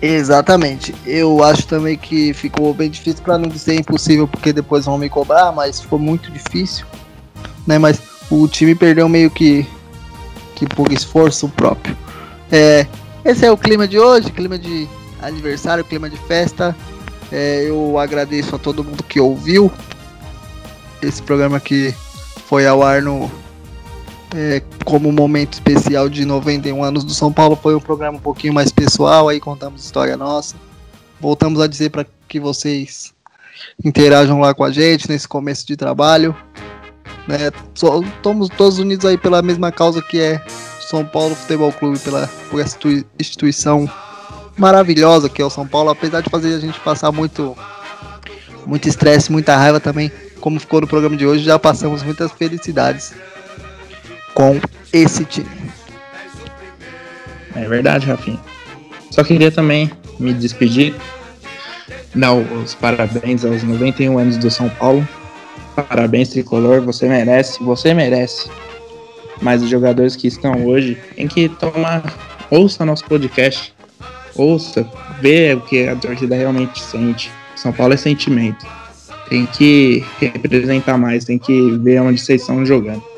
Exatamente. Eu acho também que ficou bem difícil para não dizer impossível, porque depois vão me cobrar, mas ficou muito difícil, né? Mas o time perdeu meio que que por esforço próprio. É, esse é o clima de hoje, clima de aniversário, clima de festa. É, eu agradeço a todo mundo que ouviu esse programa que foi ao ar no é, como momento especial de 91 anos do São Paulo. Foi um programa um pouquinho mais pessoal, aí contamos história nossa. Voltamos a dizer para que vocês interajam lá com a gente nesse começo de trabalho. Né? Estamos todos unidos aí pela mesma causa que é São Paulo Futebol Clube, pela, por essa instituição maravilhosa que é o São Paulo, apesar de fazer a gente passar muito muito estresse, muita raiva também, como ficou no programa de hoje, já passamos muitas felicidades com esse time. É verdade, Rafinha. Só queria também me despedir, dar os parabéns aos 91 anos do São Paulo. Parabéns, tricolor, você merece, você merece. Mas os jogadores que estão hoje tem que tomar, ouça nosso podcast, ouça, vê o que a torcida realmente sente. São Paulo é sentimento. Tem que representar mais, tem que ver onde vocês estão jogando.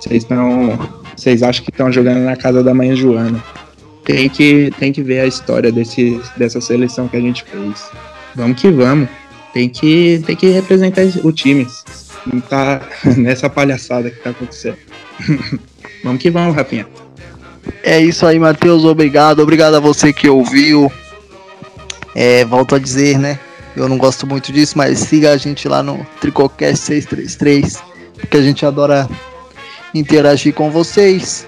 Vocês estão. Vocês acham que estão jogando na casa da mãe Joana. Tem que, tem que ver a história desse, dessa seleção que a gente fez. Vamos que vamos. Tem que, tem que representar o time. Não tá nessa palhaçada que tá acontecendo. vamos que vamos, Rafinha. É isso aí, Matheus. Obrigado. Obrigado a você que ouviu. É, volto a dizer, né? Eu não gosto muito disso, mas siga a gente lá no Tricocast 633, porque a gente adora interagir com vocês.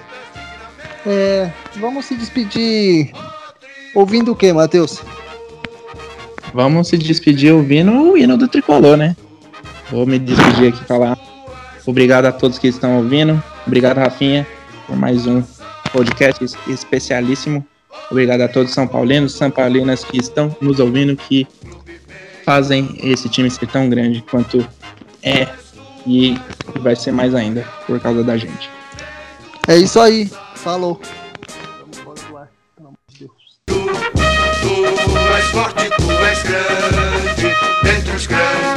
É, vamos se despedir ouvindo o que, Matheus? Vamos se despedir ouvindo o hino do tricolor, né? Vou me despedir aqui falar. Obrigado a todos que estão ouvindo. Obrigado, Rafinha, por mais um podcast especialíssimo. Obrigado a todos São Paulinos, São Paulinas que estão nos ouvindo, que fazem esse time ser tão grande quanto é e vai ser mais ainda por causa da gente. É isso aí. Falou. Vamos. Tu, tu és forte, tu és grande, dentre os grandes.